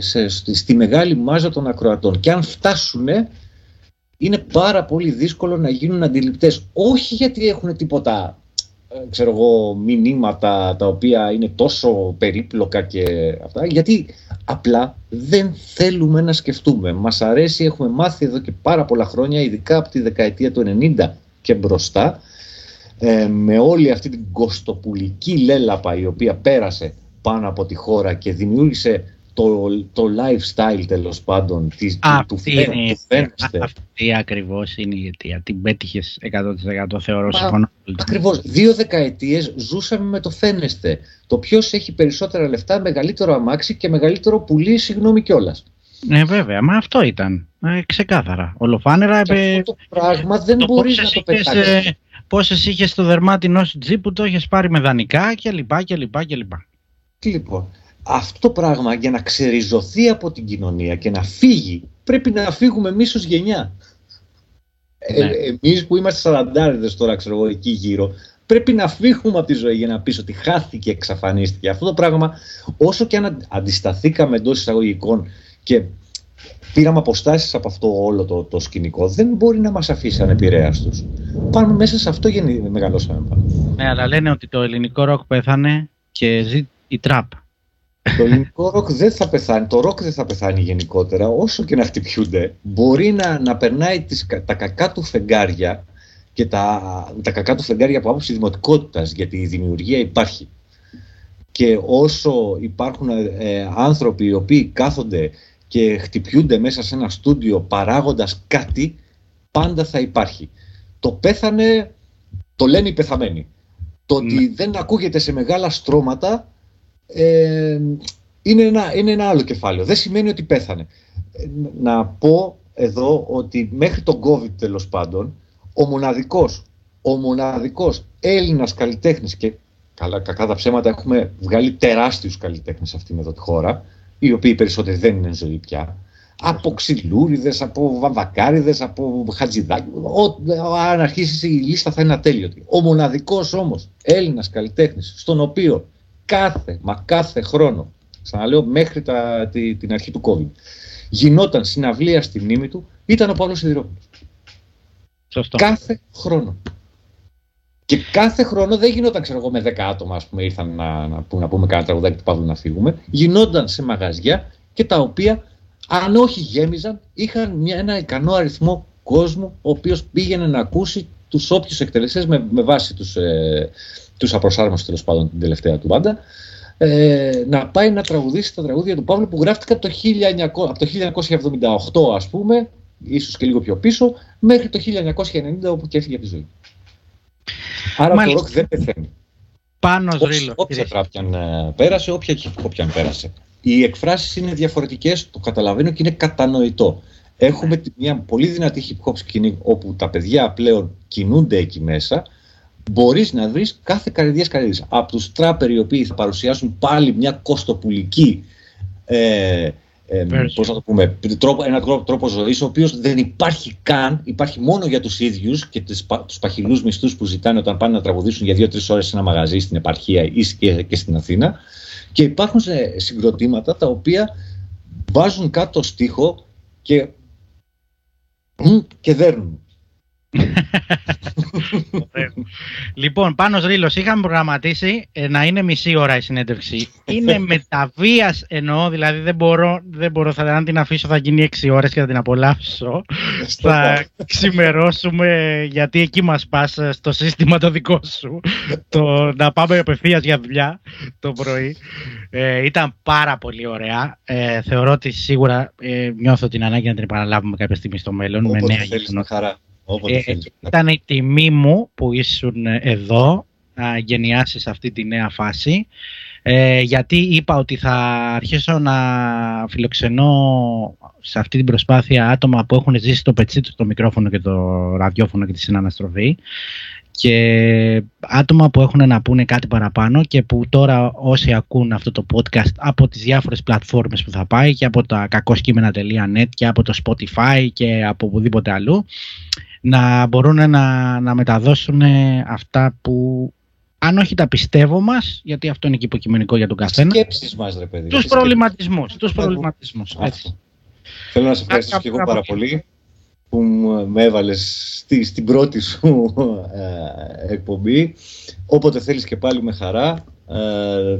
σε, στη, μεγάλη μάζα των ακροατών. Και αν φτάσουν, είναι πάρα πολύ δύσκολο να γίνουν αντιληπτές. Όχι γιατί έχουν τίποτα ε, ξέρω εγώ, μηνύματα τα οποία είναι τόσο περίπλοκα και αυτά, γιατί απλά δεν θέλουμε να σκεφτούμε. Μας αρέσει, έχουμε μάθει εδώ και πάρα πολλά χρόνια, ειδικά από τη δεκαετία του 90 και μπροστά, ε, με όλη αυτή την κοστοπουλική λέλαπα η οποία πέρασε πάνω από τη χώρα και δημιούργησε το, το lifestyle τέλος πάντων της, του, φαίνεστε. Αυτή ακριβώς είναι η αιτία. Την πέτυχες 100% θεωρώ συμφωνώ. Ακριβώς. Δύο δεκαετίες ζούσαμε με το φαίνεστε. Το ποιος έχει περισσότερα λεφτά, μεγαλύτερο αμάξι και μεγαλύτερο πουλί, συγγνώμη κιόλας. Ναι, βέβαια, μα αυτό ήταν. Ε, ξεκάθαρα. Ολοφάνερα. Και ε, αυτό το πράγμα δεν μπορείς να το πετάξεις. Ε, Πόσες είχες στο δερμάτινο σου τζι που το είχες πάρει με δανεικά κλπ. κλπ, κλπ. Λοιπόν, αυτό το πράγμα για να ξεριζωθεί από την κοινωνία και να φύγει, πρέπει να φύγουμε εμείς ως γενιά. Ε, ναι. Ε, εμείς που είμαστε σαραντάριδες τώρα, ξέρω εγώ, εκεί γύρω, πρέπει να φύγουμε από τη ζωή για να πεις ότι χάθηκε, εξαφανίστηκε. Αυτό το πράγμα, όσο και αν αντισταθήκαμε εντός εισαγωγικών και πήραμε αποστάσεις από αυτό όλο το, το σκηνικό, δεν μπορεί να μας αφήσει ανεπηρέαστους. Πάμε μέσα σε αυτό για να μεγαλώσαμε πάνω. Ναι, αλλά λένε ότι το ελληνικό ροκ πέθανε και ζει η τραπ. Το ελληνικό ροκ δεν θα πεθάνει, το ροκ δεν θα πεθάνει γενικότερα, όσο και να χτυπιούνται. Μπορεί να, να περνάει τις, τα κακά του φεγγάρια και τα, τα κακά του φεγγάρια από άποψη δημοτικότητας, γιατί η δημιουργία υπάρχει. Και όσο υπάρχουν ε, άνθρωποι οι οποίοι κάθονται και χτυπιούνται μέσα σε ένα στούντιο παράγοντας κάτι, πάντα θα υπάρχει. Το πέθανε, το λένε οι πεθαμένοι. Το ότι ναι. δεν ακούγεται σε μεγάλα στρώματα ε, είναι, ένα, είναι ένα άλλο κεφάλαιο. Δεν σημαίνει ότι πέθανε. Ε, να πω εδώ ότι μέχρι τον COVID τέλος πάντων, ο μοναδικός, ο μοναδικός Έλληνας καλλιτέχνης και καλά, κακά τα ψέματα έχουμε βγάλει τεράστιους καλλιτέχνες αυτήν εδώ τη χώρα, οι οποίοι περισσότεροι δεν είναι ζωή πια, από ξυλούριδες, από βαμβακάριδες, από χατζηδάκι. Αν αρχίσεις η λίστα θα είναι ατέλειωτη. Ο μοναδικός όμως Έλληνας καλλιτέχνης, στον οποίο κάθε, μα κάθε χρόνο, ξαναλέω μέχρι τα, τη, την αρχή του COVID, γινόταν συναυλία στη μνήμη του, ήταν ο Παύλος Σιδηρόπουλος. Σωστό. Κάθε χρόνο. Και κάθε χρόνο δεν γινόταν, ξέρω εγώ, με 10 άτομα, ας πούμε, ήρθαν να, να, να πούμε κάνα τραγουδάκι του Παύλου να φύγουμε. Γινόταν σε μαγαζιά και τα οποία, αν όχι γέμιζαν, είχαν μια, ένα ικανό αριθμό κόσμου, ο οποίος πήγαινε να ακούσει τους όποιους εκτελεστές με, με βάση τους, ε, τους απροσάρμοστους τέλος πάντων την τελευταία του μπάντα, ε, να πάει να τραγουδήσει τα τραγούδια του Παύλου που γράφτηκαν το 1900, από το 1978 ας πούμε, ίσως και λίγο πιο πίσω, μέχρι το 1990 όπου και έφυγε από τη ζωή. Άρα Μάλιστα. το ροκ δεν πεθαίνει. Πάνω ρίλο. Όποια τράπιαν ε, πέρασε, όποια χιπ πέρασε. Οι εκφράσεις είναι διαφορετικές, το καταλαβαίνω και είναι κατανοητό. Έχουμε μια πολύ δυνατή hip hop σκηνή όπου τα παιδιά πλέον κινούνται εκεί μέσα, μπορείς να βρεις κάθε καρδιά καρδιά. Από τους τράπερ οι οποίοι θα παρουσιάσουν πάλι μια κοστοπουλική. Ε, ε, πώς να το πούμε, τρόπο, ένα τρόπο, τρόπος ζωής ο οποίος δεν υπάρχει καν, υπάρχει μόνο για τους ίδιους και τους, τους παχυλούς μισθούς που ζητάνε όταν πάνε να τραγουδήσουν για δύο-τρεις ώρες σε ένα μαγαζί στην επαρχία ή και, και στην Αθήνα. Και υπάρχουν συγκροτήματα τα οποία βάζουν κάτω στίχο και, και δέρνουν λοιπόν, πάνω Ρήλος, είχαμε προγραμματίσει ε, να είναι μισή ώρα η συνέντευξη. Είναι μεταβίας εννοώ, δηλαδή δεν μπορώ, δεν μπορώ θα, αν την αφήσω θα γίνει έξι ώρες και θα την απολαύσω. θα ξημερώσουμε, γιατί εκεί μας πας ε, στο σύστημα το δικό σου, το, να πάμε απευθείας για δουλειά το πρωί. Ε, ήταν πάρα πολύ ωραία. Ε, θεωρώ ότι σίγουρα ε, νιώθω την ανάγκη να την επαναλάβουμε κάποια στιγμή στο μέλλον. με νέα χαρά. Ε, ήταν η τιμή μου που ήσουν εδώ να γενιάσεις αυτή τη νέα φάση ε, γιατί είπα ότι θα αρχίσω να φιλοξενώ σε αυτή την προσπάθεια άτομα που έχουν ζήσει το πετσί τους το μικρόφωνο και το ραδιόφωνο και τη συναναστροφή και άτομα που έχουν να πούνε κάτι παραπάνω και που τώρα όσοι ακούν αυτό το podcast από τις διάφορες πλατφόρμες που θα πάει και από τα κακοσκήμενα.net και από το Spotify και από οπουδήποτε αλλού να μπορούν να, να μεταδώσουν αυτά που αν όχι τα πιστεύω μας, γιατί αυτό είναι και υποκειμενικό για τον καθένα. Σκέψεις μας, ρε παιδί. Τους προβληματισμούς. Τους προβληματισμούς. Θέλω να σε ευχαριστήσω και εγώ πάρα πολύ που με έβαλες στη, στην πρώτη σου ε, εκπομπή. Όποτε θέλεις και πάλι με χαρά. Ε,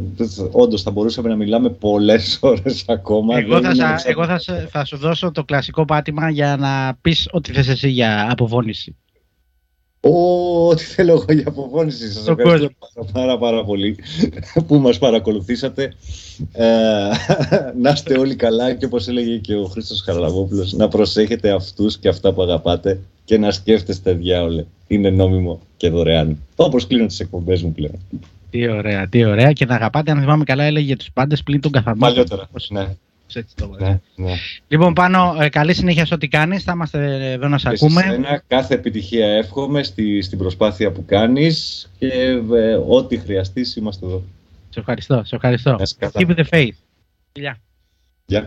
όντως θα μπορούσαμε να μιλάμε πολλές ώρες ακόμα. Εγώ, θα, εγώ θα, θα, σου δώσω το κλασικό πάτημα για να πεις ό,τι θες εσύ για αποφώνηση. Ό,τι θέλω εγώ για αποφώνηση. Σας ευχαριστώ πάρα, πάρα, πάρα πολύ που μας παρακολουθήσατε. Ε, να είστε όλοι καλά και όπως έλεγε και ο Χρήστος Χαραλαβόπουλος, να προσέχετε αυτούς και αυτά που αγαπάτε και να σκέφτεστε διάολε. Είναι νόμιμο και δωρεάν. Όπως κλείνω τις εκπομπές μου πλέον. Τι ωραία, τι ωραία. Και να αγαπάτε, αν θυμάμαι καλά, έλεγε για τους πάντες πλην τον καθαρμό. Παλιότερα, ναι. Έτσι το ναι, ναι. Λοιπόν, πάνω, ε, καλή συνέχεια σε ό,τι κάνεις. Θα είμαστε εδώ να σε ακούμε. Εσένα, κάθε επιτυχία εύχομαι στη, στην προσπάθεια που κάνεις και ε, ό,τι χρειαστείς είμαστε εδώ. Σε ευχαριστώ, σε ευχαριστώ. Keep the faith. Γεια. Yeah.